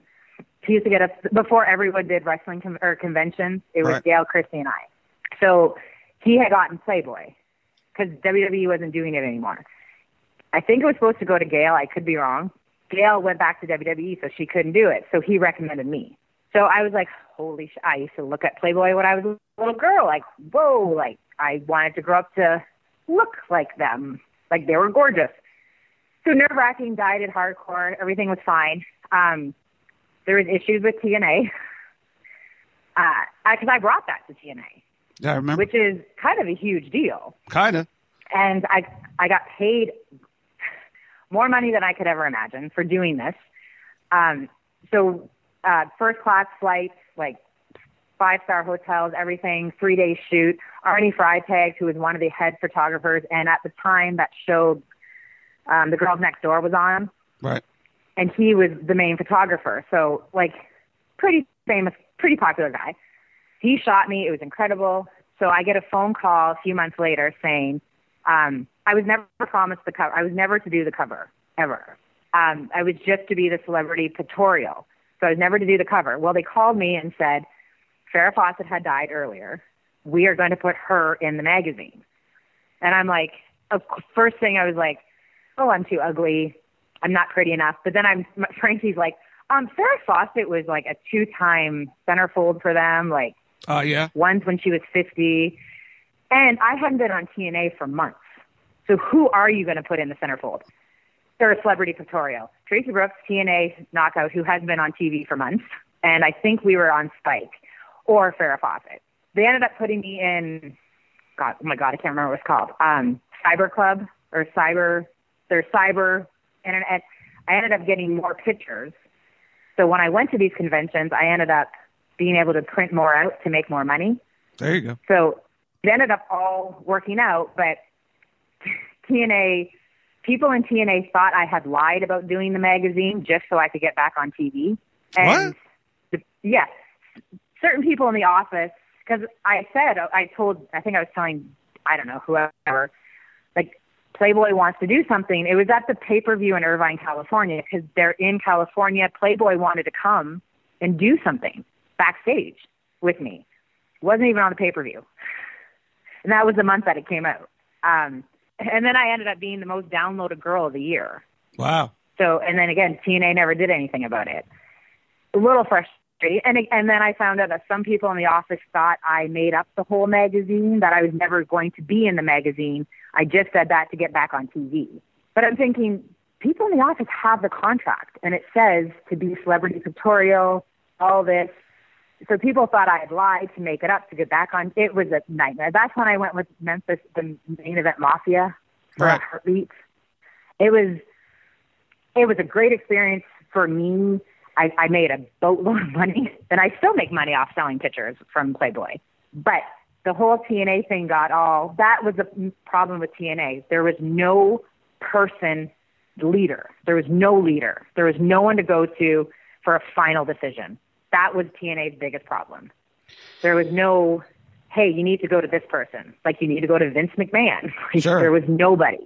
He used to get us before everyone did wrestling com- or conventions. It was right. Gail, Christy, and I. So he had gotten Playboy because WWE wasn't doing it anymore. I think it was supposed to go to Gail. I could be wrong. Gail went back to WWE, so she couldn't do it. So he recommended me. So I was like, holy sh! I used to look at Playboy when I was a little girl, like, whoa, like I wanted to grow up to look like them, like they were gorgeous. So nerve wracking, dieted hardcore, everything was fine. Um, there was issues with TNA, because uh, I, I brought that to TNA. Yeah, I remember. Which is kind of a huge deal. Kind of. And I I got paid more money than I could ever imagine for doing this. Um, so uh, first class flights, like five star hotels, everything, three day shoot. Arny Freytag, who was one of the head photographers, and at the time that show, um, The Girls Next Door was on. Right. And he was the main photographer. So, like, pretty famous, pretty popular guy. He shot me. It was incredible. So I get a phone call a few months later saying, um, I was never promised the cover. I was never to do the cover, ever. Um, I was just to be the celebrity pictorial. So I was never to do the cover. Well, they called me and said, Farrah Fawcett had died earlier. We are going to put her in the magazine. And I'm like, of first thing I was like, oh, I'm too ugly. I'm not pretty enough. But then I'm Frankie's like, um, Farrah Fawcett was like a two-time centerfold for them. Like, uh, yeah. Once when she was 50, and I hadn't been on TNA for months. So who are you going to put in the centerfold? They're a celebrity pictorial. Traci Brooks, TNA knockout, who hasn't been on TV for months, and I think we were on Spike or Farrah Fawcett. They ended up putting me in, God, oh my God, I can't remember what it's called, um, Cyber Club or Cyber, there's Cyber Internet. I ended up getting more pictures. So when I went to these conventions, I ended up being able to print more out to make more money. There you go. So it ended up all working out, but TNA, people in TNA thought I had lied about doing the magazine just so I could get back on TV. And what? The, yeah, certain people in the office because I said I told I think I was telling I don't know whoever like Playboy wants to do something. It was at the pay per view in Irvine, California, because they're in California. Playboy wanted to come and do something backstage with me. It wasn't even on the pay per view, and that was the month that it came out. Um, and then I ended up being the most downloaded girl of the year. Wow. So, and then again, TNA never did anything about it. A little frustrating and and then I found out that some people in the office thought I made up the whole magazine, that I was never going to be in the magazine. I just said that to get back on TV. But I'm thinking people in the office have the contract, and it says to be celebrity pictorial, all this. So people thought I had lied to make it up to get back on. It was a nightmare. That's when I went with Memphis, the main event Mafia for right. Heartbeat. It was it was a great experience for me I, I made a boatload of money, and I still make money off selling pictures from Playboy. But the whole TNA thing got all that was the problem with TNA. There was no person leader. There was no leader. There was no one to go to for a final decision. That was TNA's biggest problem. There was no, hey, you need to go to this person. Like you need to go to Vince McMahon. Sure. there was nobody.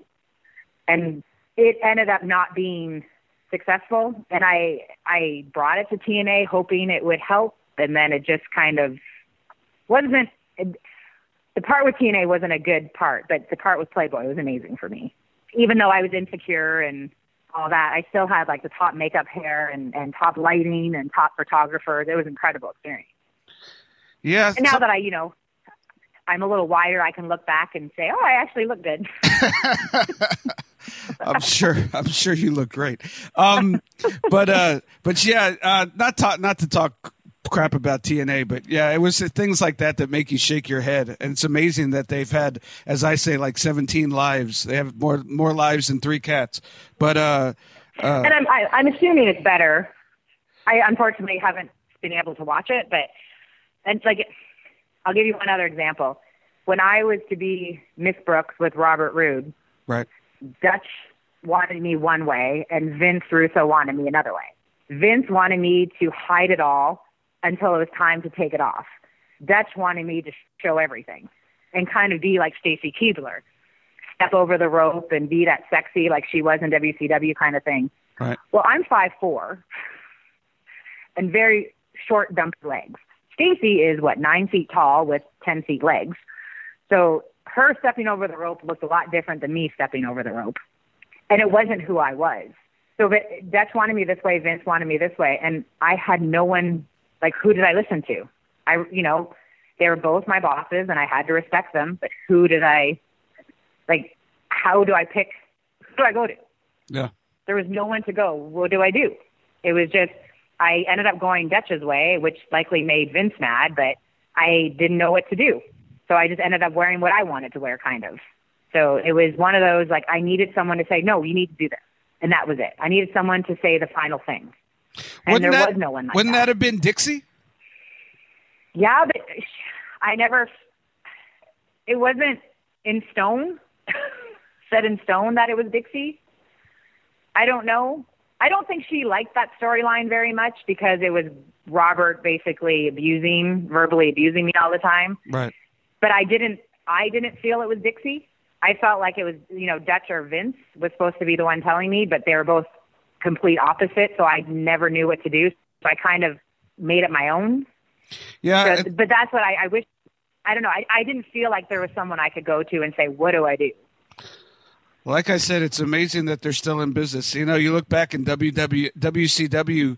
And it ended up not being successful and I I brought it to TNA hoping it would help and then it just kind of wasn't it, the part with TNA wasn't a good part, but the part with Playboy was amazing for me. even though I was insecure and all that, I still had like the top makeup hair and, and top lighting and top photographers. It was an incredible experience. Yeah. And now so- that I, you know, I'm a little wider, I can look back and say, oh, I actually look good. I'm sure. I'm sure you look great. Um, but uh, but yeah, uh, not talk, not to talk crap about TNA, but yeah, it was things like that that make you shake your head. And it's amazing that they've had, as I say, like 17 lives. They have more more lives than three cats. But uh, uh, and I'm I, I'm assuming it's better. I unfortunately haven't been able to watch it, but and like I'll give you one other example. When I was to be Miss Brooks with Robert Roode, right, Dutch wanted me one way, and Vince Russo wanted me another way. Vince wanted me to hide it all until it was time to take it off. Dutch wanted me to show everything and kind of be like Stacy Keibler, step over the rope and be that sexy like she was in WCW kind of thing. right. Well, I'm five four and very short, dumpy legs. Stacy is what nine feet tall with ten feet legs. So her stepping over the rope looked a lot different than me stepping over the rope, and it wasn't who I was. So Dutch wanted me this way, Vince wanted me this way, and I had no one. Like, who did I listen to? I, you know, they were both my bosses, and I had to respect them. But who did I, like, how do I pick? Who do I go to? Yeah. there was no one to go. What do I do? It was just I ended up going Dutch's way, which likely made Vince mad, but I didn't know what to do. So I just ended up wearing what I wanted to wear, kind of. So it was one of those like I needed someone to say, "No, you need to do this," and that was it. I needed someone to say the final thing, and Wouldn't there that, was no one like Wouldn't that. that have been Dixie? Yeah, but I never. It wasn't in stone, set in stone that it was Dixie. I don't know. I don't think she liked that storyline very much because it was Robert basically abusing, verbally abusing me all the time. Right. But I didn't. I didn't feel it was Dixie. I felt like it was, you know, Dutch or Vince was supposed to be the one telling me, but they were both complete opposite. So I never knew what to do. So I kind of made it my own. Yeah. So, but that's what I, I wish. I don't know. I, I didn't feel like there was someone I could go to and say, "What do I do?" Like I said, it's amazing that they're still in business. You know, you look back in WW, WCW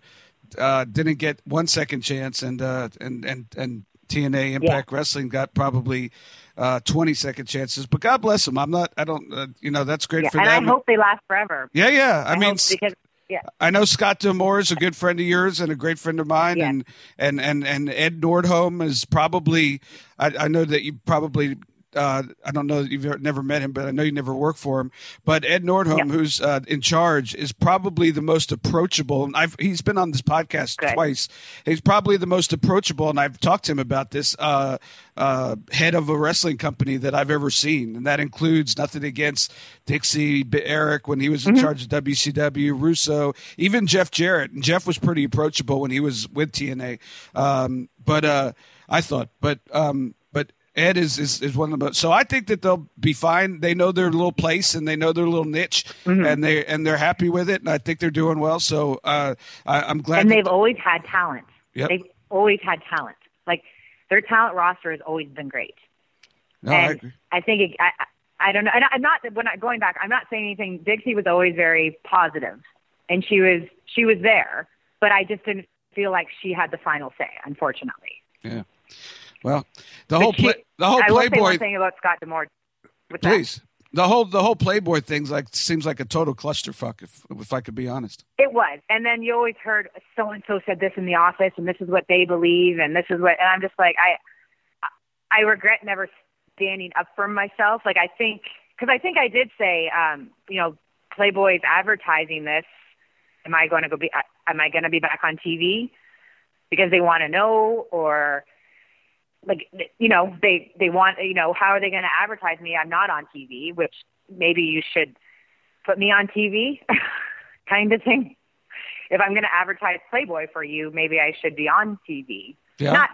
uh, didn't get one second chance, and uh, and and and TNA Impact Wrestling got probably uh, twenty second chances. But God bless them. I'm not. I don't. Uh, you know, that's great Yeah, for and them. I hope they last forever. yeah, yeah. I, I mean, because yeah, I know Scott D'Amore is a good friend of yours and a great friend of mine, Yeah. and and and and Ed Nordholm is probably. I, I know that you probably. Uh, I don't know that you've ever, never met him, but I know you never worked for him. But Ed Nordholm, who's uh, in charge, is probably the most approachable. And I've he's been on this podcast Good. twice. He's probably the most approachable, and I've talked to him about this. Uh, uh, head of a wrestling company that I've ever seen, and that includes nothing against Dixie, Eric when he was in charge of WCW, Russo, even Jeff Jarrett. And Jeff was pretty approachable when he was with TNA. Um, but uh, I thought, but um, but Ed is, is is one of the most. So I think that they'll be fine. They know their little place and they know their little niche, and they and they're happy with it. And I think they're doing well. So uh, I, I'm glad. and they've always had talent. Yep. They've always had talent. Like their talent roster has always been great. No, I and agree. I think it, I, I I don't know. And I'm not when I, going back. I'm not saying anything. Dixie was always very positive, and she was she was there, but I just didn't feel like she had the final say. Unfortunately, Yeah. Well, the whole play, the whole I will say Playboy one thing about Scott D'Amore. What's that? Please. The whole the whole Playboy thing's like seems like a total clusterfuck if if I could be honest. It was, and then you always heard so and so said this in the office, and this is what they believe, and this is what, and I'm just like, I, I regret never standing up for myself. Like I think, because I think I did say, um, you know, Playboy's advertising this. Am I going to go be? Am I going to be back on TV? Because they want to know, or like you know, they they want you know, how are they going to advertise me? I'm not on TV, which maybe you should put me on TV, kind of thing. If I'm going to advertise Playboy for you, maybe I should be on TV. Yeah. Not,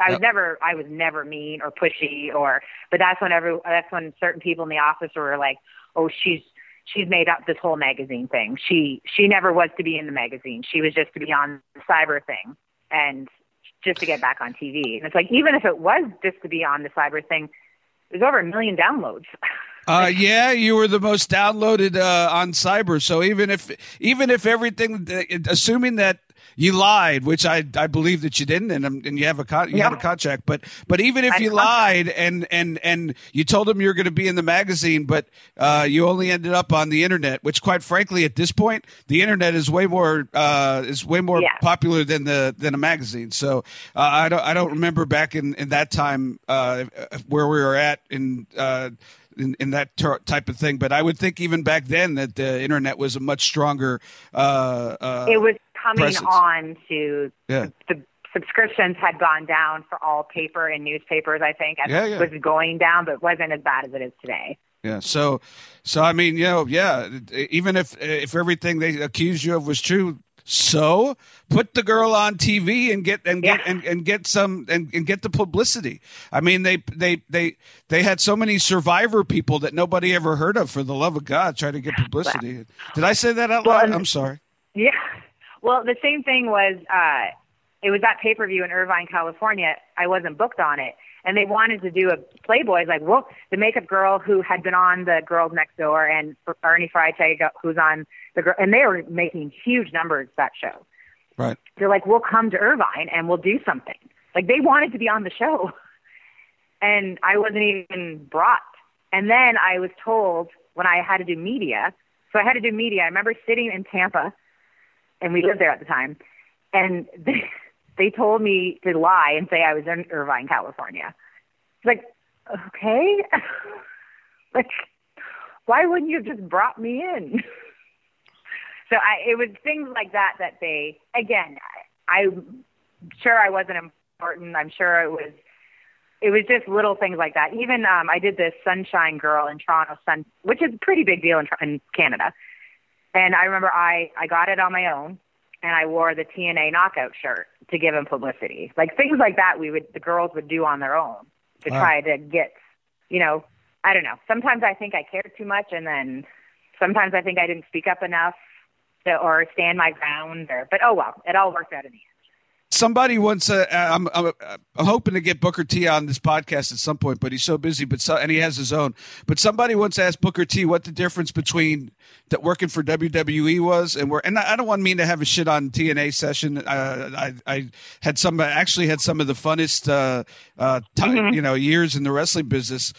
I was Yeah. never, I was never mean or pushy or, but that's when every, that's when certain people in the office were like, oh, she's, she's made up this whole magazine thing. She, she never was to be in the magazine. She was just to be on the cyber thing and just to get back on TV. And it's like, even if it was just to be on the cyber thing, there's over a million downloads. Uh, yeah, you were the most downloaded uh, on Cyber. So even if even if everything, assuming that you lied, which I I believe that you didn't, and and you have a con- you yeah. have a contract. But but even if you lied and and and you told them you were going to be in the magazine, but uh, you only ended up on the internet, which quite frankly at this point the internet is way more uh, is way more yeah. popular than the than a magazine. So uh, I don't I don't remember back in in that time uh, where we were at in uh, in, in that ter- type of thing. But I would think even back then that the internet was a much stronger. Uh, uh, it was coming presence. on to yeah. the subscriptions had gone down for all paper and newspapers. I think yeah, yeah. was going down, but wasn't as bad as it is today. Yeah. So, so I mean, you know, yeah. Even if if everything they accused you of was true, so put the girl on TV and get and get yeah. and, and get some and, and get the publicity. I mean, they they they they had so many survivor people that nobody ever heard of. For the love of God, try to get publicity. Did I say that out loud? I'm sorry. Yeah. Well, the same thing was uh, it was that pay per view in Irvine, California. I wasn't booked on it, and they wanted to do a Playboy. Like, well, the makeup girl who had been on the Girls Next Door, and Arny Freytag, who's on the girl, and they were making huge numbers that show. Right. They're like, we'll come to Irvine and we'll do something. Like they wanted to be on the show, and I wasn't even brought. And then I was told when I had to do media. So I had to do media. I remember sitting in Tampa and we lived there at the time. And they, they told me to lie and say I was in Irvine, California. It's like, okay, like, why wouldn't you have just brought me in? so I, it was things like that that they, again, I, I'm sure I wasn't important. I'm sure it was, it was just little things like that. Even um, I did this Sunshine Girl in Toronto, Sun, which is a pretty big deal in, in Canada. And I remember I I got it on my own, and I wore the TNA knockout shirt to give him publicity. Like things like that, we would the girls would do on their own to wow. try to get, you know, I don't know. Sometimes I think I cared too much, and then sometimes I think I didn't speak up enough to, or stand my ground. Or but oh well, it all worked out in the end somebody once uh, I'm, I'm, I'm, hoping to get Booker T on this podcast at some point, but he's so busy. But so, and he has his own. But somebody once asked Booker T what the difference between that working for WWE was and we're and I don't want mean to have a shit on TNA session. Uh, I I had some actually had some of the funnest uh, uh, t- mm-hmm. you know years in the wrestling business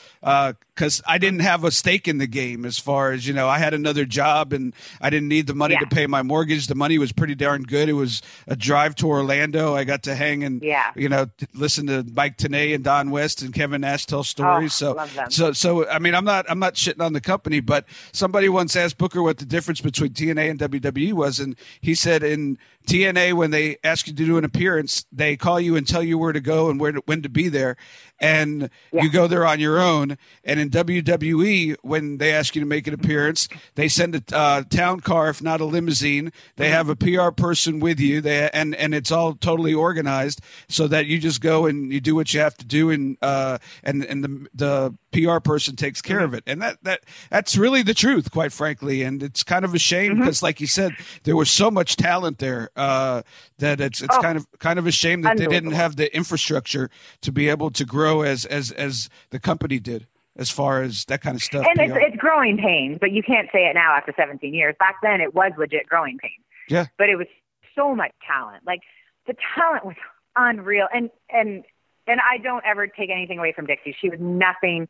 because I didn't have a stake in the game as far as you know I had another job and I didn't need the money yeah. to pay my mortgage. The money was pretty darn good. It was a drive to Orlando. I got to hang and yeah. you know listen to Mike Tenay and Don West and Kevin Nash tell stories. Oh, so so so I mean I'm not I'm not shitting on the company, but somebody once asked Booker what the difference between TNA and WWE was, and he said in TNA when they ask you to do an appearance, they call you and tell you where to go and where to, when to be there, and yeah. you go there on your own. And in WWE, when they ask you to make an appearance, they send a uh, town car, if not a limousine. They mm-hmm. have a PR person with you. They and and it's all totally organized so that you just go and you do what you have to do, and uh, and and the the PR person takes care of mm-hmm. it. And that that that's really the truth, quite frankly. And it's kind of a shame because, mm-hmm. like you said, there was so much talent there uh, that it's it's oh, kind of kind of a shame that they didn't have the infrastructure to be able to grow as as as the company did as far as that kind of stuff. And it's, it's growing pains, but you can't say it now after 17 years. Back then, it was legit growing pains. Yeah. But it was so much talent. Like the talent was unreal. And and and I don't ever take anything away from Dixie. She was nothing,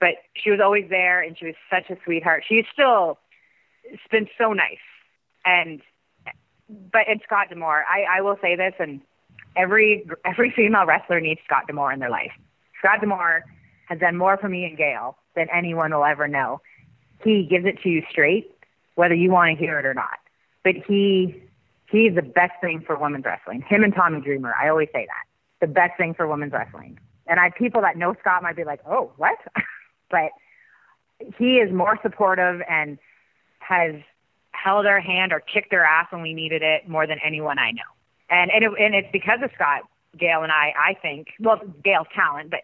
but she was always there, and she was such a sweetheart. She's still it's been so nice. And but it's Scott D'Amore. I I will say this, and every every female wrestler needs Scott D'Amore in their life. Scott D'Amore has done more for me and Gail than anyone will ever know. He gives it to you straight, whether you want to hear it or not. But he he's the best thing for women's wrestling. Him and Tommy Dreamer. I always say that the best thing for women's wrestling. And I people that know Scott might be like, oh, what? but he is more supportive and has held our hand or kicked our ass when we needed it more than anyone I know. And and, it, and it's because of Scott, Gail, and I. I think well, Gail's talent, but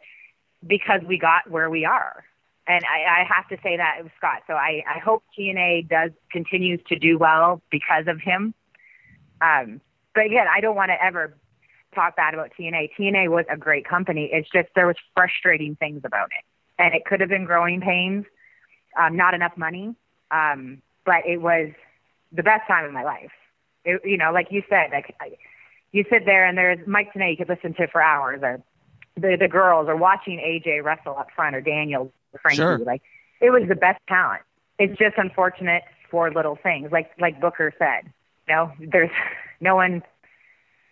because we got where we are. And I, I have to say that it was Scott. So I, I hope TNA does continues to do well because of him. Um, but again, I don't want to ever talk bad about TNA. TNA was a great company. It's just there was frustrating things about it, and it could have been growing pains. um, not enough money, um, but it was the best time of my life. It, you know, like you said, like I, you sit there and there's Mike Tenay you could listen to for hours, or the the girls, or watching AJ wrestle up front, or Daniel, or Frankie. Sure. Like it was the best talent. It's just unfortunate for little things, like like Booker said. You know, there's no one,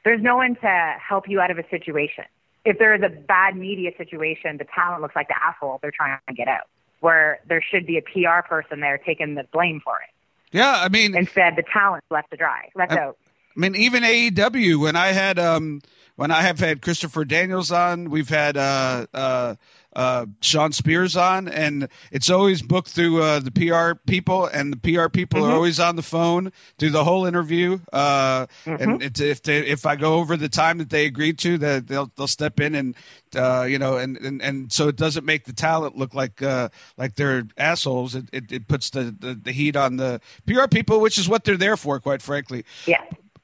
there's no one to help you out of a situation. If there is a bad media situation, the talent looks like the asshole they're trying to get out. Where there should be a PR person there taking the blame for it. Yeah, I mean, Instead, the talent's left to dry, left I- out. I mean, even AEW. When I had um, when I have had Christopher Daniels on, we've had uh, uh, uh, Shawn Spears on, and it's always booked through uh, the PR people, and the PR people are always on the phone do the whole interview. Uh, And it's, if they, if I go over the time that they agreed to, that they'll they'll step in and uh, you know, and, and and so it doesn't make the talent look like uh, like they're assholes. It, it, it puts the, the the heat on the PR people, which is what they're there for, quite frankly. Yeah.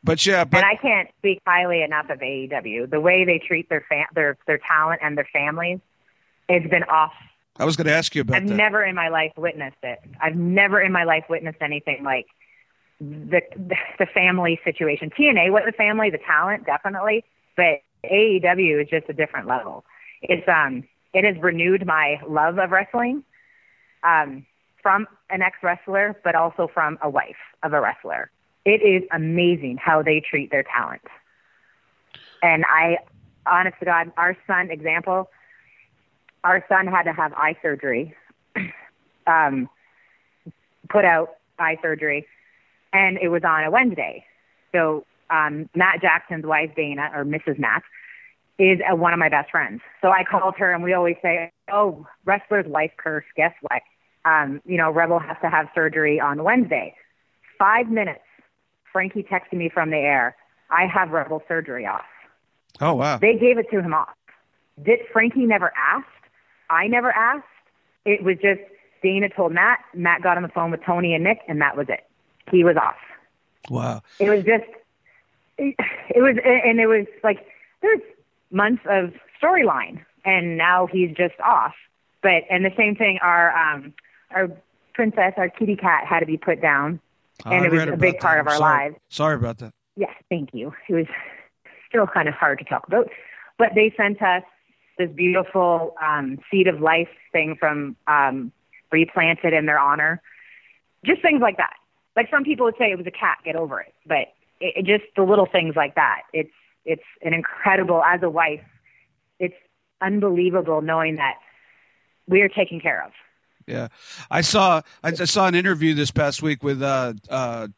But yeah, but and I can't speak highly enough of AEW. The way they treat their fa- their their talent and their families, it's been off. I was going to ask you about I've that. never in my life witnessed it. I've never in my life witnessed anything like the the family situation. TNA was the family, the talent definitely, but AEW is just a different level. It's um it has renewed my love of wrestling um from an ex wrestler, but also from a wife of a wrestler. It is amazing how they treat their talent. And I, honest to God, our son, example, our son had to have eye surgery, um, put out eye surgery, and it was on a Wednesday. So um, Matt Jackson's wife, Dana, or Mrs. Matt, is uh, one of my best friends. So I called her, and we always say, "Oh, wrestler's life curse. Guess what? Um, you know, Rebel has to have surgery on Wednesday." Five minutes. Frankie texted me from the air. I have Rebel surgery off. Oh wow. They gave it to him off. Did Frankie never asked? I never asked. It was just Dana told Matt. Matt got on the phone with Tony and Nick, and that was it. He was off. Wow. It was just, it, it was, and it was like there's months of storyline, and now he's just off. But and the same thing, our um, our princess, our kitty cat, had to be put down, and I it was a big part I'm of our sorry. lives. Sorry about that. Yes, thank you. It was still kind of hard to talk about, but they sent us this beautiful um, seed of life thing from um, replanted in their honor. Just things like that. Like some people would say it was a cat, get over it. But it, it just the little things like that. It's it's an incredible as a wife. It's unbelievable knowing that we are taken care of. Yeah, I saw I saw an interview this past week with uh, uh,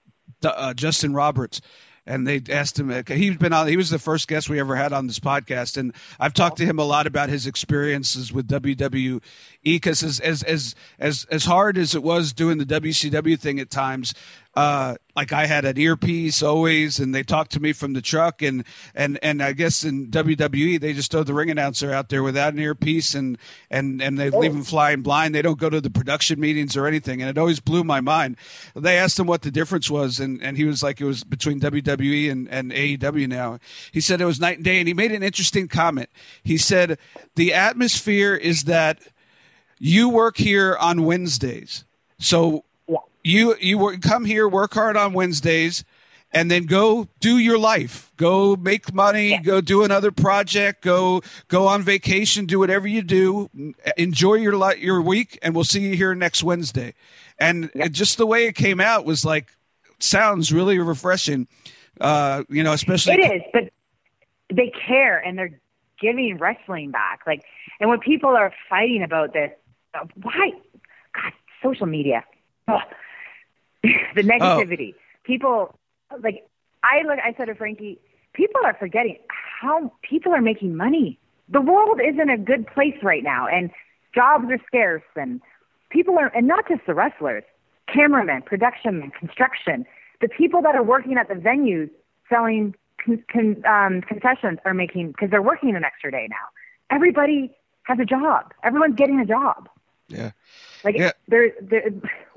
uh, Justin Roberts, and they asked him. uh, He's been on. He was the first guest we ever had on this podcast, and I've talked to him a lot about his experiences with WWE. Because as as as as as hard as it was doing the WCW thing at times, uh, like I had an earpiece always, and they talked to me from the truck, and and and I guess in WWE they just throw the ring announcer out there without an earpiece, and and and they leave him flying blind. They don't go to the production meetings or anything, and it always blew my mind. They asked him what the difference was, and and he was like, it was between WWE and and AEW. Now he said it was night and day, and he made an interesting comment. He said the atmosphere is that you work here on Wednesdays, so you you work, come here, work hard on Wednesdays, and then go do your life. Go make money. Go do another project. Go go on vacation. Do whatever you do. Enjoy your li- your week, and we'll see you here next Wednesday. And it- just the way it came out was like sounds really refreshing. Uh, you know, especially It is, but they care and they're giving wrestling back. Like, and when people are fighting about this, uh, why? God, social media, Ugh. the negativity. People like I look. I said to Frankie, people are forgetting how people are making money. The world isn't a good place right now, and jobs are scarce, and people are, and not just the wrestlers, cameramen, production, construction. The people that are working at the venues selling con, con, um, concessions are making because they're working an extra day now. Everybody has a job. Everyone's getting a job. Yeah. Like, Yeah. there, there,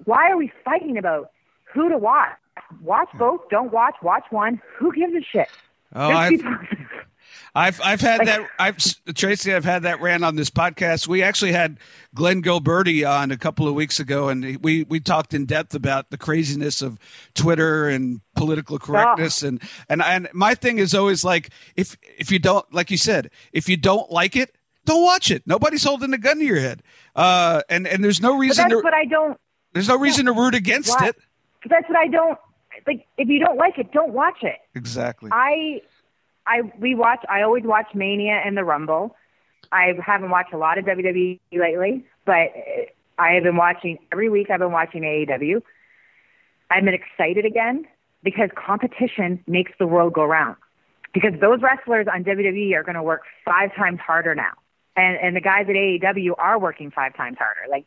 why are we fighting about who to watch? Watch both. Don't watch. Watch one. Who gives a shit? Oh, I've, I've I've had like, that. I've Traci. I've had that rant on this podcast. We actually had Glenn Gilberti on a couple of weeks ago, and we we talked in depth about the craziness of Twitter and political correctness. Oh. And and and my thing is always like if if you don't like you said if you don't like it, don't watch it. Nobody's holding a gun to your head. Uh, and and there's no reason. But that's to, what I don't. There's no reason to root against it. That's what I don't like. If you don't like it, don't watch it. Exactly. I I we watch. I always watch Mania and the Rumble. I haven't watched a lot of WWE lately, but I have been watching every week. I've been watching AEW. I've been excited again because competition makes the world go round. Because those wrestlers on WWE are going to work five times harder now, and and the guys at AEW are working five times harder. Like,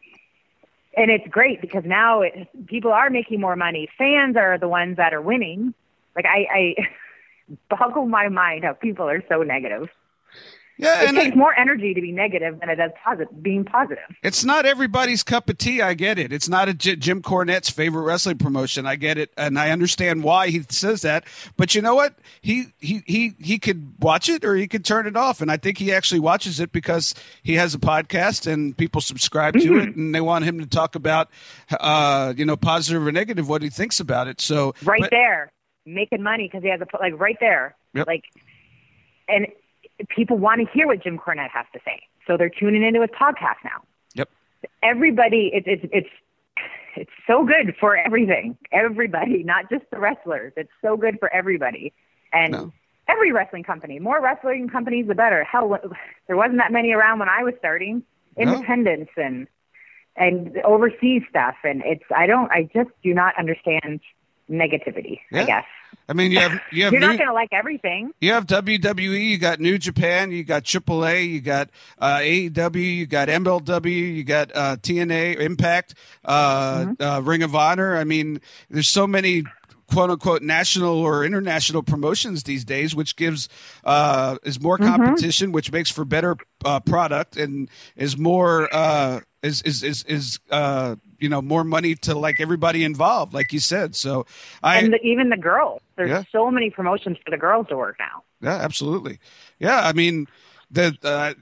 and it's great because now it, people are making more money. Fans are the ones that are winning. Like I, I boggle my mind how people are so negative. Yeah, it takes more energy to be negative than it does positive, being positive. It's not everybody's cup of tea. I get it. It's not a J- Jim Cornette's favorite wrestling promotion. I get it, and I understand why he says that. But you know what? He he he he could watch it or he could turn it off, and I think he actually watches it because he has a podcast and people subscribe to mm-hmm. it, and they want him to talk about, uh, you know, positive or negative what he thinks about it. So right but, there, making money because he has a like right there, yep. like, and people want to hear what Jim Cornette has to say, so they're tuning into his podcast now. Yep. Everybody, it's it's it's it's so good for everything. Everybody, not just the wrestlers. It's so good for everybody, and. No. Every wrestling company, more wrestling companies, the better. Hell, there wasn't that many around when I was starting. Independence no. and and overseas stuff, and it's I don't I just do not understand negativity. Yeah. I guess. I mean, you have you have you're new, not going to like everything. You have WWE, you got New Japan, you got AAA, you got uh, AEW, you got MLW, you got uh, TNA, Impact, uh, mm-hmm. uh, Ring of Honor. I mean, there's so many quote unquote national or international promotions these days, which gives uh, is more mm-hmm. competition, mm-hmm. which makes for better uh, product and is more uh, is is is is uh, you know more money to like everybody involved, like you said. So I and the, even the girls. There's yeah. so many promotions for the girls to work now. Yeah, absolutely. Yeah, I mean, the uh,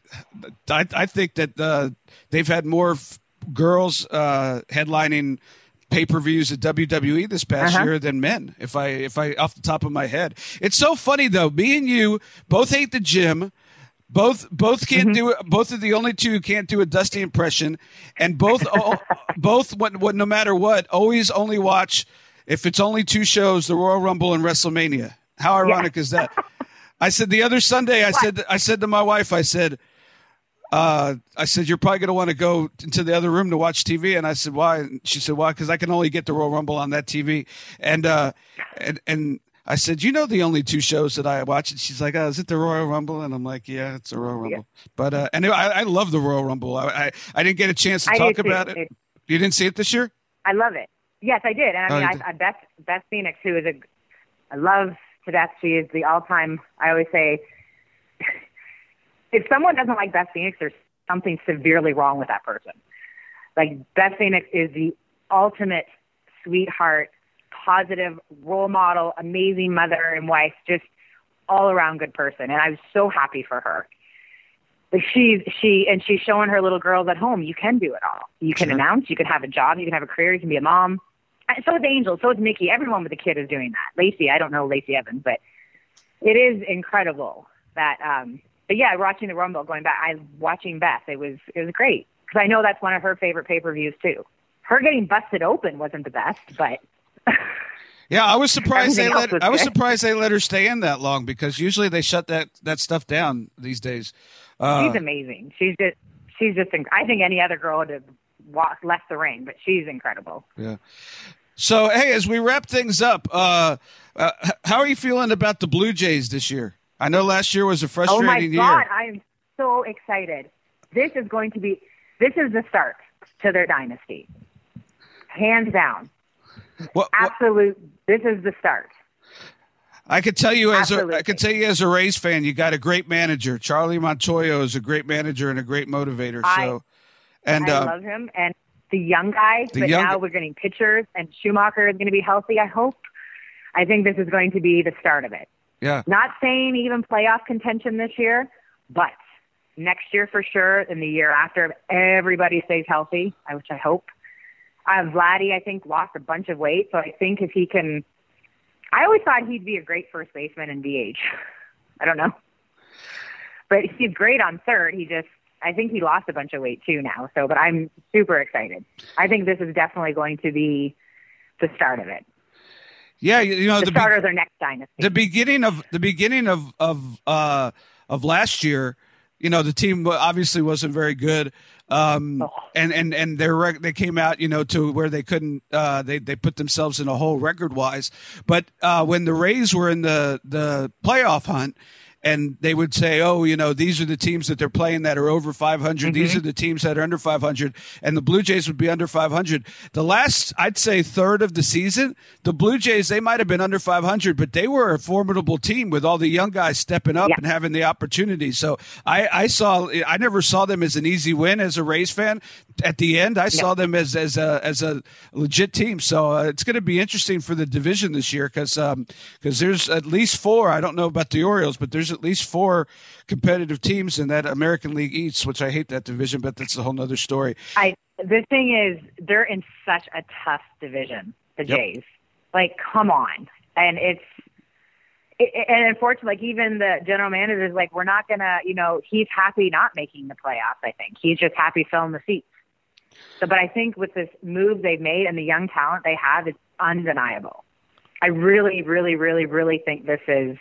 I I think that uh, they've had more f- girls uh, headlining pay per views at WWE this past uh-huh. year than men. If I if I off the top of my head, it's so funny though. Me and you both hate the gym. Both both can't mm-hmm. do it. Both are the only two who can't do a Dusty impression, and both both what, what no matter what always only watch if it's only two shows, the Royal Rumble and WrestleMania. How ironic yeah. is that? I said the other Sunday, I what? said I said to my wife, I said uh, I said, you're probably going to want to go into the other room to watch TV. And I said, why? And she said, why? Because I can only get the Royal Rumble on that TV. And, uh, and, and I said, you know, the only two shows that I watch. And she's like, oh, is it the Royal Rumble? And I'm like, yeah, it's the Royal Rumble. Yeah. But, uh, and I, I love the Royal Rumble. I, I, I, didn't get a chance to I talk about it. it. You didn't see it this year? I love it. Yes, I did. And I oh, mean, I, I, Beth, Beth Phoenix, who is a, I love to death. She is the all time, I always say, if someone doesn't like Beth Phoenix, there's something severely wrong with that person. Like Beth Phoenix is the ultimate sweetheart, positive role model, amazing mother and wife, just all around good person. And I was so happy for her. Like she's she and she's showing her little girls at home you can do it all. You can sure. announce, you can have a job, you can have a career, you can be a mom. So is Angel, so is Mickie. Everyone with a kid is doing that. Lacey, I don't know Lacey Evans, but it is incredible that um but yeah, watching the Rumble, going back, I watching Beth. It was it was great because I know that's one of her favorite pay per views too. Her getting busted open wasn't the best, but. Yeah, I was surprised they let. I was surprised they let her stay in that long because usually they shut that that stuff down these days. Uh, she's amazing. She's just she's just. I think any other girl would have walked left the ring, but she's incredible. Yeah. So hey, as we wrap things up, uh, uh, how are you feeling about the Blue Jays this year? I know last year was a frustrating year. Oh my year. god, I am so excited. This is going to be this is the start to their dynasty. Hands down. What, Absolute this is the start. I could tell you as Absolutely. a I could tell you as a Rays fan, you got a great manager. Charlie Montoyo is a great manager and a great motivator. So, I, and I uh, love him. And the young guy, the but young, now we're getting pitchers, and Shoemaker is going to be healthy. I hope. I think this is going to be the start of it. Yeah. Not saying even playoff contention this year, but next year for sure, and the year after, if everybody stays healthy, which I hope. Uh, Vladdy, I think, lost a bunch of weight, so I think if he can, I always thought he'd be a great first baseman in DH. I don't know, but he's great on third. He just, I think he lost a bunch of weight too now. So, but I'm super excited. I think this is definitely going to be the start of it. Yeah, you know the, the start be- of their next dynasty. the beginning of the beginning of of uh of last year you know the team obviously wasn't very good um Oh. and and and their rec- they came out you know to where they couldn't uh they they put themselves in a hole record wise but uh when the Rays were in the the playoff hunt and they would say, "Oh, you know, these are the teams that they're playing that are over 500. These mm-hmm. are the teams that are under 500." And the Blue Jays would be under 500. The last, I'd say, third of the season, the Blue Jays they might have been under 500, but they were a formidable team with all the young guys stepping up Yeah. and having the opportunity. So I, I saw, I never saw them as an easy win as a Rays fan. At the end, I saw them as as a as a legit team. So uh, it's going to be interesting for the division this year because because there's at least four. I don't know about the Orioles, but there's at least four competitive teams in that American League East, which I hate that division, but that's a whole other story. I the thing is, they're in such a tough division, the Yep. Jays. Like, come on, and it's. It, and unfortunately, like even the general manager is like, we're not gonna, you know, he's happy not making the playoffs. I think he's just happy filling the seats. So, but I think with this move they've made and the young talent they have, it's undeniable. I really, really, really, really think this is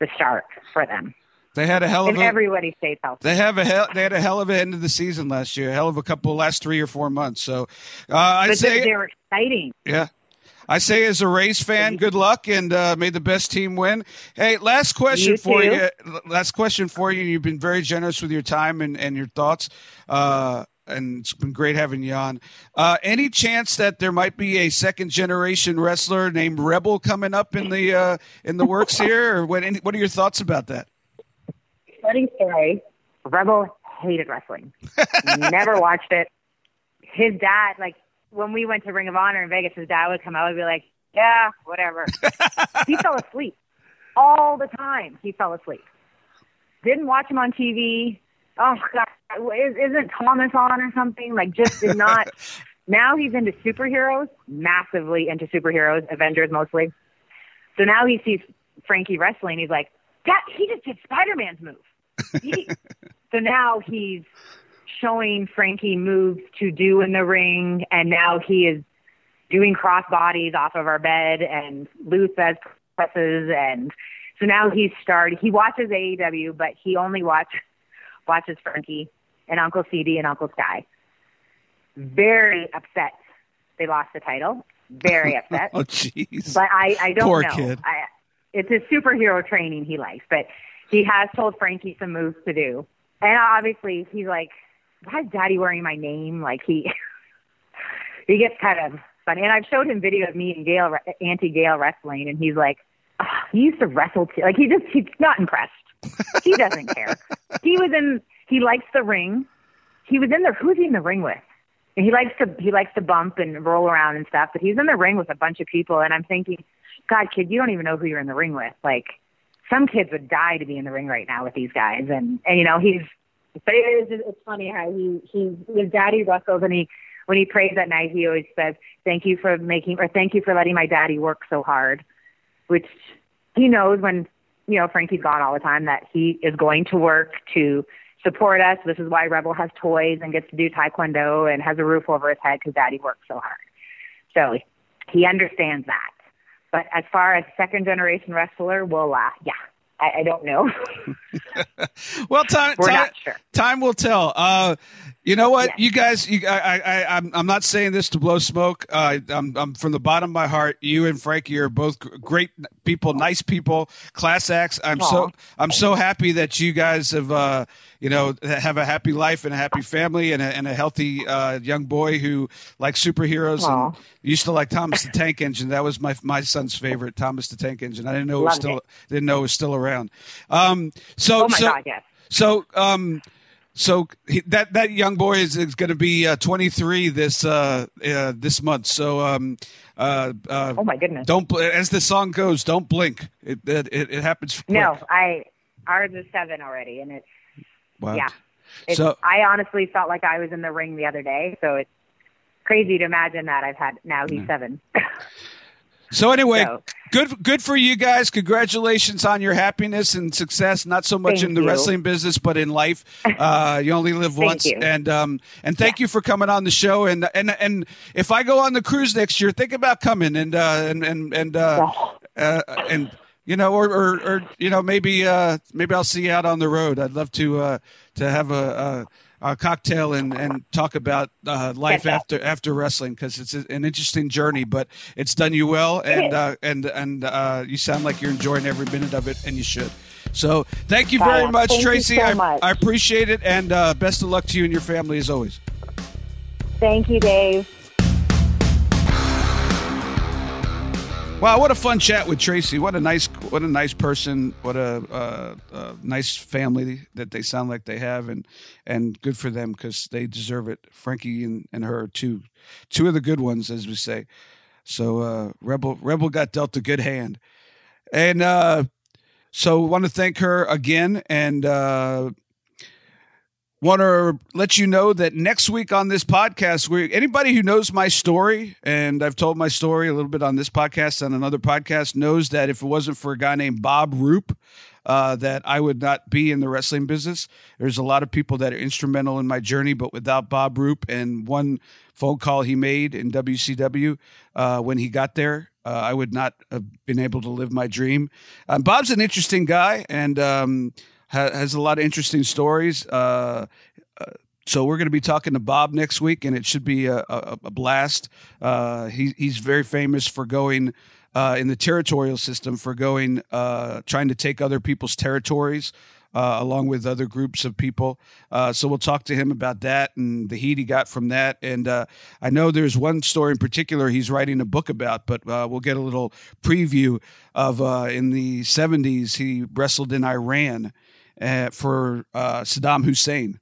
the start for them. They had a hell of a everybody stays healthy. They have a hell, they had a hell of an end of the season last year, a hell of a couple last three or four months. So uh, I say, they, they're exciting. yeah, I say as a Rays fan, good luck and uh, may the best team win. Hey, last question You for too. you. Last question for you. You've been very generous with your time and, and your thoughts. Uh, and it's been great having you on. Uh, any chance that there might be a second generation wrestler named Rebel coming up in the uh, in the works here, or what? Any, what are your thoughts about that? funny story. Rebel hated wrestling. Never watched it. His dad, like when we went to Ring of Honor in Vegas, his dad would come out and be like, "Yeah, whatever." he fell asleep all the time. He fell asleep. Didn't watch him on TV. Oh God, is, isn't Thomas on or something? Like, just did not. now he's into superheroes, massively into superheroes, Avengers mostly. So now he sees Frankie wrestling. He's like, that he just did Spider Man's move. He- so now he's showing Frankie moves to do in the ring, and now he is doing cross bodies off of our bed and says presses, and so now he's started. He watches AEW, but he only watch watches Frankie and Uncle CD and Uncle Sky. Mm-hmm. Very upset they lost the title. Very upset. Oh, jeez. But I, I don't Poor know. kid. I, it's his superhero training he likes, but he has told Frankie some moves to do. And obviously, he's like, "Why is Daddy wearing my name?" Like he, he gets kind of funny. And I've showed him video of me and Gail, Auntie Gail wrestling, and he's like, oh, "He used to wrestle too." Like he just, he's not impressed. He doesn't care. He was in. He likes the ring. He was in there. Who's he in the ring with? And he likes to he likes to bump and roll around and stuff, but he's in the ring with a bunch of people and I'm thinking, God kid, you don't even know who you're in the ring with. Like some kids would die to be in the ring right now with these guys and and you know, he's but it is it's funny how he he his daddy wrestles and he when he prays at night he always says, Thank you for making or thank you for letting my daddy work so hard which he knows when you know Frankie's gone all the time that he is going to work to support us. This is why Rebel has toys and gets to do taekwondo and has a roof over his head because Daddy works so hard. So he understands that. But as far as second generation wrestler, well, uh, yeah, I, I don't know. Well, time We're time, not sure. time will tell. Uh, you know what, Yes. you guys, you, I, I, I, I'm, I'm not saying this to blow smoke. Uh, I'm, I'm from the bottom of my heart. You and Frankie are both great people, nice people, class acts. I'm so, I'm so happy that you guys have, uh, you know, have a happy life and a happy family and a, and a healthy uh, young boy who likes superheroes Aw. and used to like Thomas the Tank Engine. That was my my son's favorite, Thomas the Tank Engine. I didn't know it was still it. didn't know it was still around. Um, so oh my so God, yes. so, um, so he, that that young boy is, is going to be uh, 23 this uh, uh, this month. So um, uh, uh, oh my goodness! Don't as the song goes, don't blink. It it, it happens. Quick. No, I ours is seven already, and it's wow. yeah. It's, so I honestly felt like I was in the ring the other day, so it's crazy to imagine that I've had now he's seven. So anyway, so. good good for you guys. Congratulations on your happiness and success. Not so much in the you. wrestling business, but in life. Uh, you only live once. You. And um, and thank yeah. you for coming on the show. And and and if I go on the cruise next year, think about coming and uh, and and and uh, uh, and you know, or, or, or you know, maybe uh, maybe I'll see you out on the road. I'd love to uh, to have a. a a cocktail and, and talk about uh, life after after wrestling because it's an interesting journey, but it's done you well, and uh, and and uh, you sound like you're enjoying every minute of it, and you should. So thank you very much, thank Traci. So I, much. I appreciate it, and uh, best of luck to you and your family as always. Thank you, Dave. Wow, what a fun chat with Traci. What a nice, what a nice person. What a, uh, a nice family that they sound like they have, and and good for them because they deserve it. Frankie and, and her two, two of the good ones, as we say. So uh, Rebel Rebel got dealt a good hand, and uh, so we want to thank her again, and uh, want to let you know that next week on this podcast, we anybody who knows my story, and I've told my story a little bit on this podcast and another podcast, knows that if it wasn't for a guy named Bob Roop, uh, that I would not be in the wrestling business. There's a lot of people that are instrumental in my journey, but without Bob Roop and one phone call he made in WCW uh, when he got there, uh, I would not have been able to live my dream. Um, Bob's an interesting guy, and um, has a lot of interesting stories. Uh, uh, so we're going to be talking to Bob next week, and it should be a, a, a blast. Uh, he, he's very famous for going uh, in the territorial system for going uh, trying to take other people's territories. Uh, along with other groups of people. Uh, so we'll talk to him about that and the heat he got from that. And uh, I know there's one story in particular he's writing a book about, but we'll get a little preview of in the 70s, he wrestled in Iran uh, for Saddam Hussein.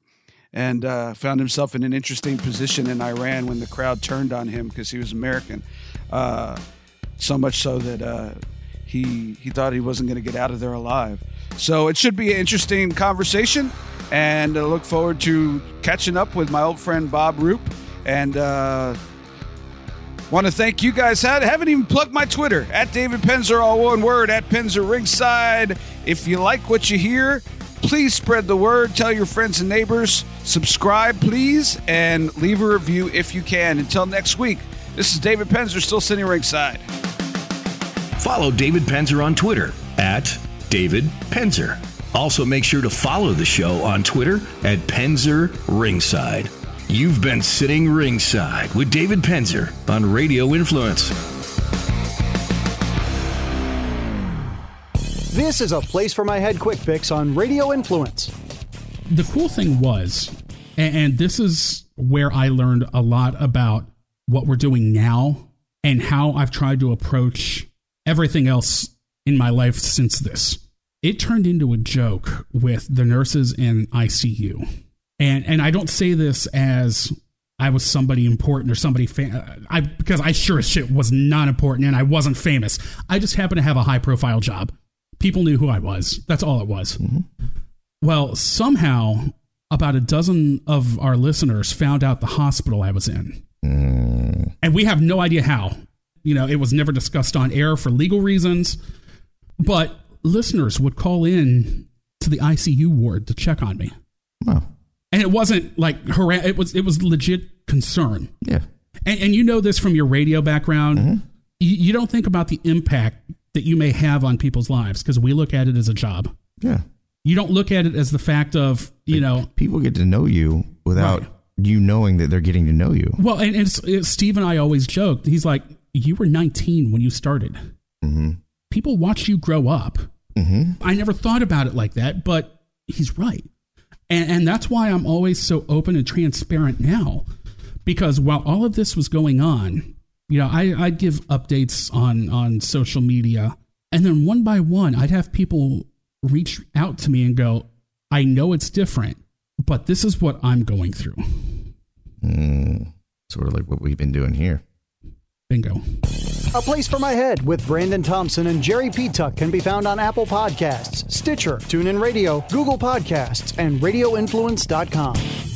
And found himself in an interesting position in Iran when the crowd turned on him because he was American. so much so that he he thought he wasn't going to get out of there alive. So it should be an interesting conversation, and I look forward to catching up with my old friend Bob Roop. And uh, want to thank you guys. I haven't even plugged my Twitter at David Penzer, all one word at Penzer Ringside. If you like what you hear, please spread the word. Tell your friends and neighbors. Subscribe, please, and leave a review if you can. Until next week, this is David Penzer, still sitting ringside. Follow David Penzer on Twitter at David Penzer. Also, make sure to follow the show on Twitter at Penzer Ringside. You've been sitting ringside with David Penzer on Radio Influence. This is a place for my head quick fix on Radio Influence. The cool thing was, and this is where I learned a lot about what we're doing now and how I've tried to approach everything else in my life since this. It turned into a joke with the nurses in ICU. And and I don't say this as I was somebody important or somebody fam- I because I sure as shit was not important and I wasn't famous. I just happened to have a high profile job. People knew who I was. That's all it was. Mm-hmm. Well, somehow about a dozen of our listeners found out the hospital I was in. Mm. And we have no idea how. You know, it was never discussed on air for legal reasons. But listeners would call in to the ICU ward to check on me. Wow. And it wasn't like harass. It was it was legit concern. Yeah. And, and you know this from your radio background. Mm-hmm. You, you don't think about the impact that you may have on people's lives because we look at it as a job. Yeah. You don't look at it as the fact of you know people get to know you without right. you knowing that they're getting to know you. Well, and, and it's, Steve and I always joked. He's like, you were 19 when you started. Mm-hmm people watch you grow up. Mm-hmm. I never thought about it like that, but he's right. And, and that's why I'm always so open and transparent now. Because while all of this was going on, you know, I, I'd give updates on, on social media. And then one by one, I'd have people reach out to me and go, I know it's different, but this is what I'm going through. Mm, sort of like what we've been doing here. Bingo. A Place for My Head with Brandon Thompson and Jerry Petuck can be found on Apple Podcasts, Stitcher, TuneIn Radio, Google Podcasts, and RadioInfluence.com.